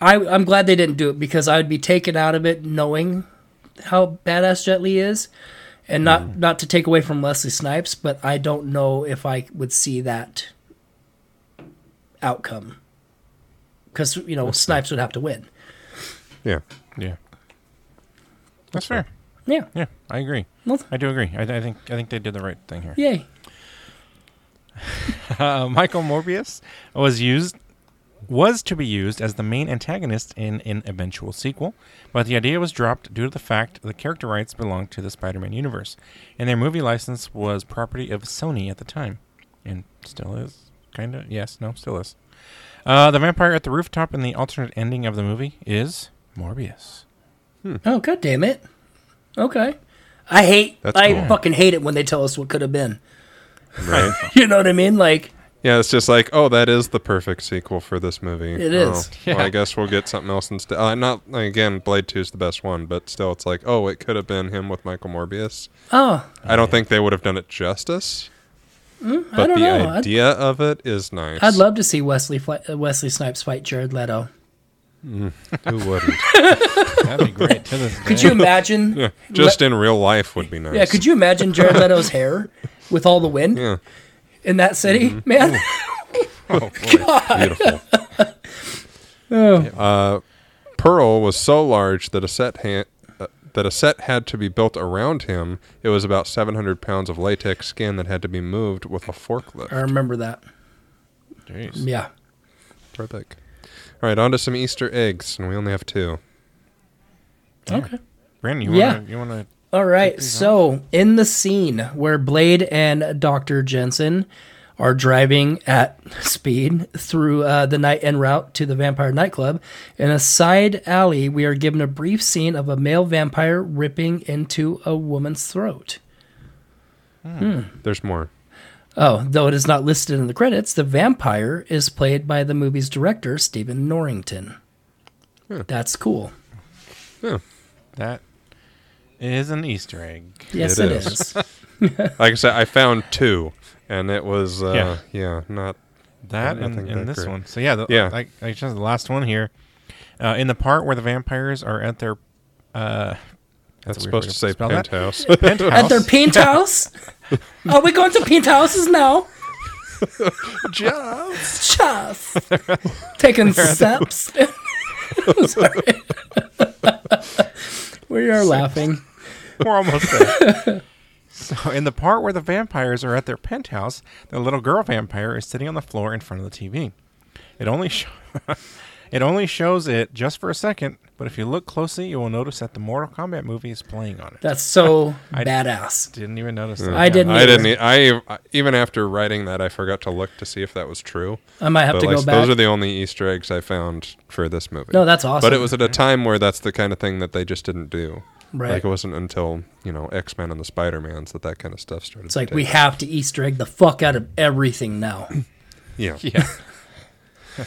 I, I'm glad they didn't do it because I would be taken out of it knowing how badass Jet Li is, and not not to take away from Leslie Snipes, but I don't know if I would see that outcome because you know Snipes would have to win. Yeah, Yeah. That's fair. Yeah, Yeah, I agree. Well- I do agree. I, I think I think they did the right thing here. yay! (laughs) Uh, Michael Morbius was used was to be used as the main antagonist in an eventual sequel, but the idea was dropped due to the fact the character rights belonged to the Spider-Man universe, and their movie license was property of Sony at the time, and still is. Kind of. Yes. No. Still is. Uh, the vampire at the rooftop in the alternate ending of the movie is Morbius. Oh god damn it! Okay, I hate. That's I cool. fucking hate it when they tell us what could have been. right. (laughs) You know what I mean? Like yeah, it's just like, oh, that is the perfect sequel for this movie. It oh, is. Well, I guess we'll get something else instead. Uh, not again, Blade Two is the best one, but still, it's like, oh, it could have been him with Michael Morbius. oh, I don't think they would have done it justice. I But don't the know. I'd, idea of it is nice. I'd love to see Wesley Fli- uh, Wesley Snipes fight Jared Leto. Who wouldn't? (laughs) That'd be great. To this (laughs) Could you imagine? yeah, just in real life would be nice. Yeah, could you imagine Jared Leto's hair with all the wind Yeah, in that city, man? Oh, (laughs) boy. beautiful. (laughs) Uh, Pearl was so large that a set ha- uh, that a set had to be built around him. It was about 700 pounds of latex skin that had to be moved with a forklift. I remember that. Jeez. Yeah. Perfect. All right, on to some Easter eggs, and we only have two. Okay. Brandon, you Yeah. wanna you wanna All right. So, in the scene where Blade and Dr. Jenson are driving at (laughs) speed through uh, the night en route to the vampire nightclub, in a side alley, we are given a brief scene of a male vampire ripping into a woman's throat. There's more. Oh, though it is not listed in the credits, the vampire is played by the movie's director, Stephen Norrington. That's cool. Yeah. that is an Easter egg. Yes, It it is. is. (laughs) Like I said, I found two, and it was uh, Yeah. yeah. not That Yeah, and, nothing and that this great. one. So yeah, the, Yeah. Like, like just the last one here. Uh, in the part where the vampires are at their uh, that's a weird supposed to say spell that. penthouse. (laughs) penthouse. At their paint house. (laughs) Are we going to paint houses now? Just Just taking steps. Sorry. we are laughing. We're almost there. (laughs) so, in the part where the vampires are at their penthouse, the little girl vampire is sitting on the floor in front of the TV. It only (laughs) sh- it only shows it just for a second, but if you look closely, you will notice that the Mortal Kombat movie is playing on it. That's so (laughs) I- badass. Didn't even notice that. I didn't I either. didn't. e- I I- even after writing that, I forgot to look to see if that was true. I might have But to like, go back. those are the only Easter eggs I found for this movie. no, that's awesome. But it was at a time where that's the kind of thing that they just didn't do. Right. Like it wasn't until you know X Men and the Spider Mans that that kind of stuff started. it's like we off. have to Easter egg the fuck out of everything now. (laughs) (laughs) yeah. Yeah. (laughs)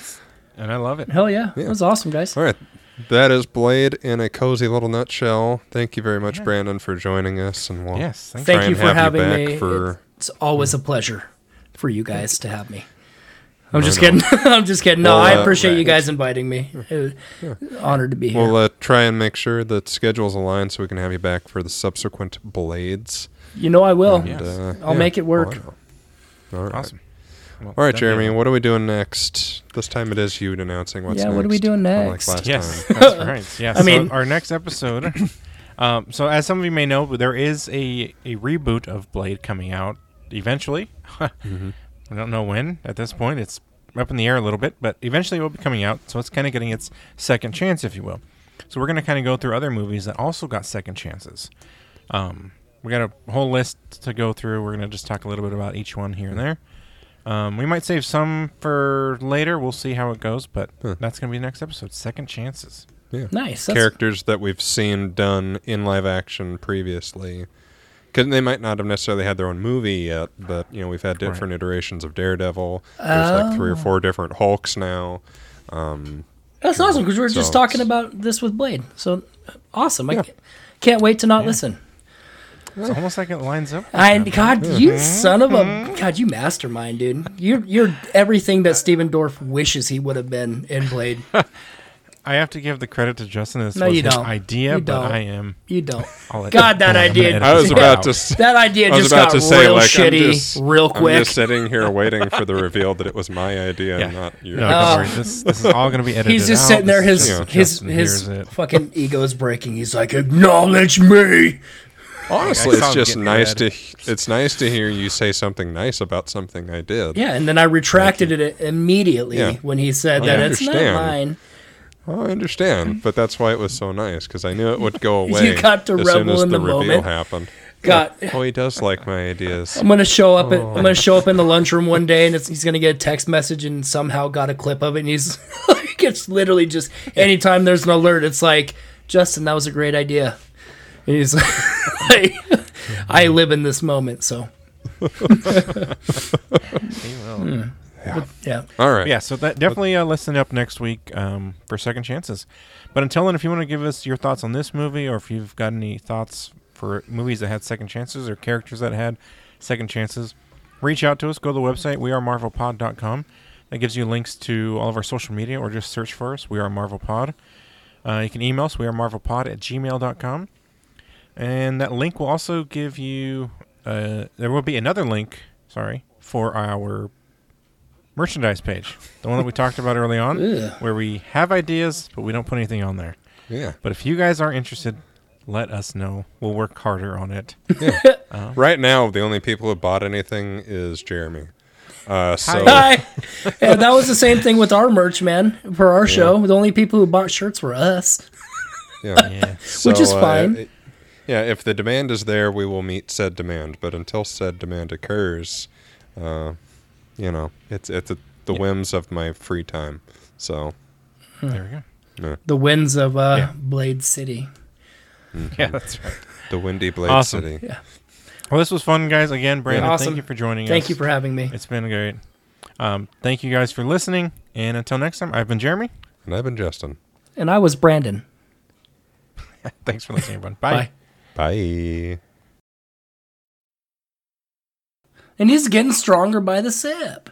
and I love it. Hell yeah, Yeah. that was awesome, guys. All right. That is Blade in a cozy little nutshell. Thank you very much, Yeah. Brandon, for joining us, and we'll Yes. Thank Thank you for having back me. for. It's always a pleasure for you guys to have me. I'm I just know. kidding. (laughs) I'm just kidding. No, Well, I uh, appreciate you guys inviting me. It was honored to be here. We'll uh, try and make sure that schedules align so we can have you back for the subsequent Blades. you know I will. And, Yes. uh, I'll make it work. oh, All right. Awesome. Well, All right, Jeremy. What are we doing next? This time it is you announcing what's Yeah, next. what are we doing unlike next? last Yes, time. that's (laughs) right. Yeah. I so mean- our next episode. (coughs) um, so as some of you may know, there is a a reboot of Blade coming out eventually. (laughs) Mm-hmm. I don't know when. At this point, it's up in the air a little bit, but eventually it will be coming out. So it's kind of getting its second chance, if you will. So we're going to kind of go through other movies that also got second chances. Um, we got a whole list to go through. We're going to just talk a little bit about each one here and there. Um, we might save some for later. We'll see how it goes, but Huh. that's going to be the next episode. Second chances. Yeah. Nice. Characters that we've seen done in live action previously. Because they might not have necessarily had their own movie yet, but you know we've had different iterations of Daredevil. There's like three or Oh. four different Hulks now. Um, That's awesome because we were just talking about this with Blade. So awesome. I Yeah. ca- can't wait to not Yeah. listen. It's almost like it lines up. with I them. God, you son of a God, you mastermind, dude. You're you're everything that Stephen Dorff wishes he would have been in Blade. (laughs) I have to give the credit to Justin. This No, was you his don't. idea, You but don't. I am. You don't. (laughs) I'll let- God, that I'm gonna idea- edit I was this about out. to. s- That idea I was just about got to say, real like, shitty I'm just, real I'm quick. just sitting here (laughs) waiting for the reveal that it was my idea Yeah. and not yours. No, don't Oh. worry. This, this is all going to be edited. He's just out. sitting there. This is His just his Justin his hears it. fucking (laughs) ego's breaking. He's like, acknowledge me. Honestly, I saw it's him just getting nice red. to it's nice to hear you say something nice about something I did. Yeah, and then I retracted it immediately Yeah. when he said I that it's not understand. mine. Oh, I understand, mm-hmm. but that's why it was so nice because I knew it would go (laughs) away. got to as soon revel as in the, the reveal moment. happened. Got. Oh, he does like my ideas. I'm gonna show up. At, Oh. I'm gonna oh. show up in the lunchroom one day, and it's, he's gonna get a text message, and somehow got a clip of it, and he's (laughs) like, it's literally just anytime there's an alert, it's like, Justin, that was a great idea. And he's (laughs) like, I live in this moment, so He will. Yeah. All right. Yeah, so that definitely uh, listen up next week um, for second chances. But until then, if you want to give us your thoughts on this movie, or if you've got any thoughts for movies that had second chances or characters that had second chances, reach out to us. Go to the website wearemarvelpod.com. That gives you links to all of our social media, or just search for us. We are Marvel Pod. Uh, you can email us. We are marvelpod at gmail.com. And that link will also give you. Uh, there will be another link. Sorry for our merchandise page, the one that we talked about early on, Ugh. where we have ideas but we don't put anything on there. Yeah. But if you guys are interested, let us know. We'll work harder on it. (laughs) Right now, the only people who bought anything is Jeremy. Uh, so Hi. Yeah, that was the same thing with our merch, man. For our show, the only people who bought shirts were us. yeah. Yeah. (laughs) Which is So, uh, fine. it- yeah, if the demand is there, we will meet said demand. But until said demand occurs, uh, you know, it's it's at the Yeah. whims of my free time. So there we go. The winds of uh, Yeah. Blade City. Yeah, that's right. the Windy Blade Awesome. City. Yeah. Well, this was fun, guys. Again, Brandon, Awesome. thank you for joining us. Thank you for having me. It's been great. Um, thank you guys for listening. And until next time, I've been Jeremy. And I've been Justin. And I was Brandon. (laughs) Thanks for listening, everyone. Bye. Bye. Bye. And he's getting stronger by the sip.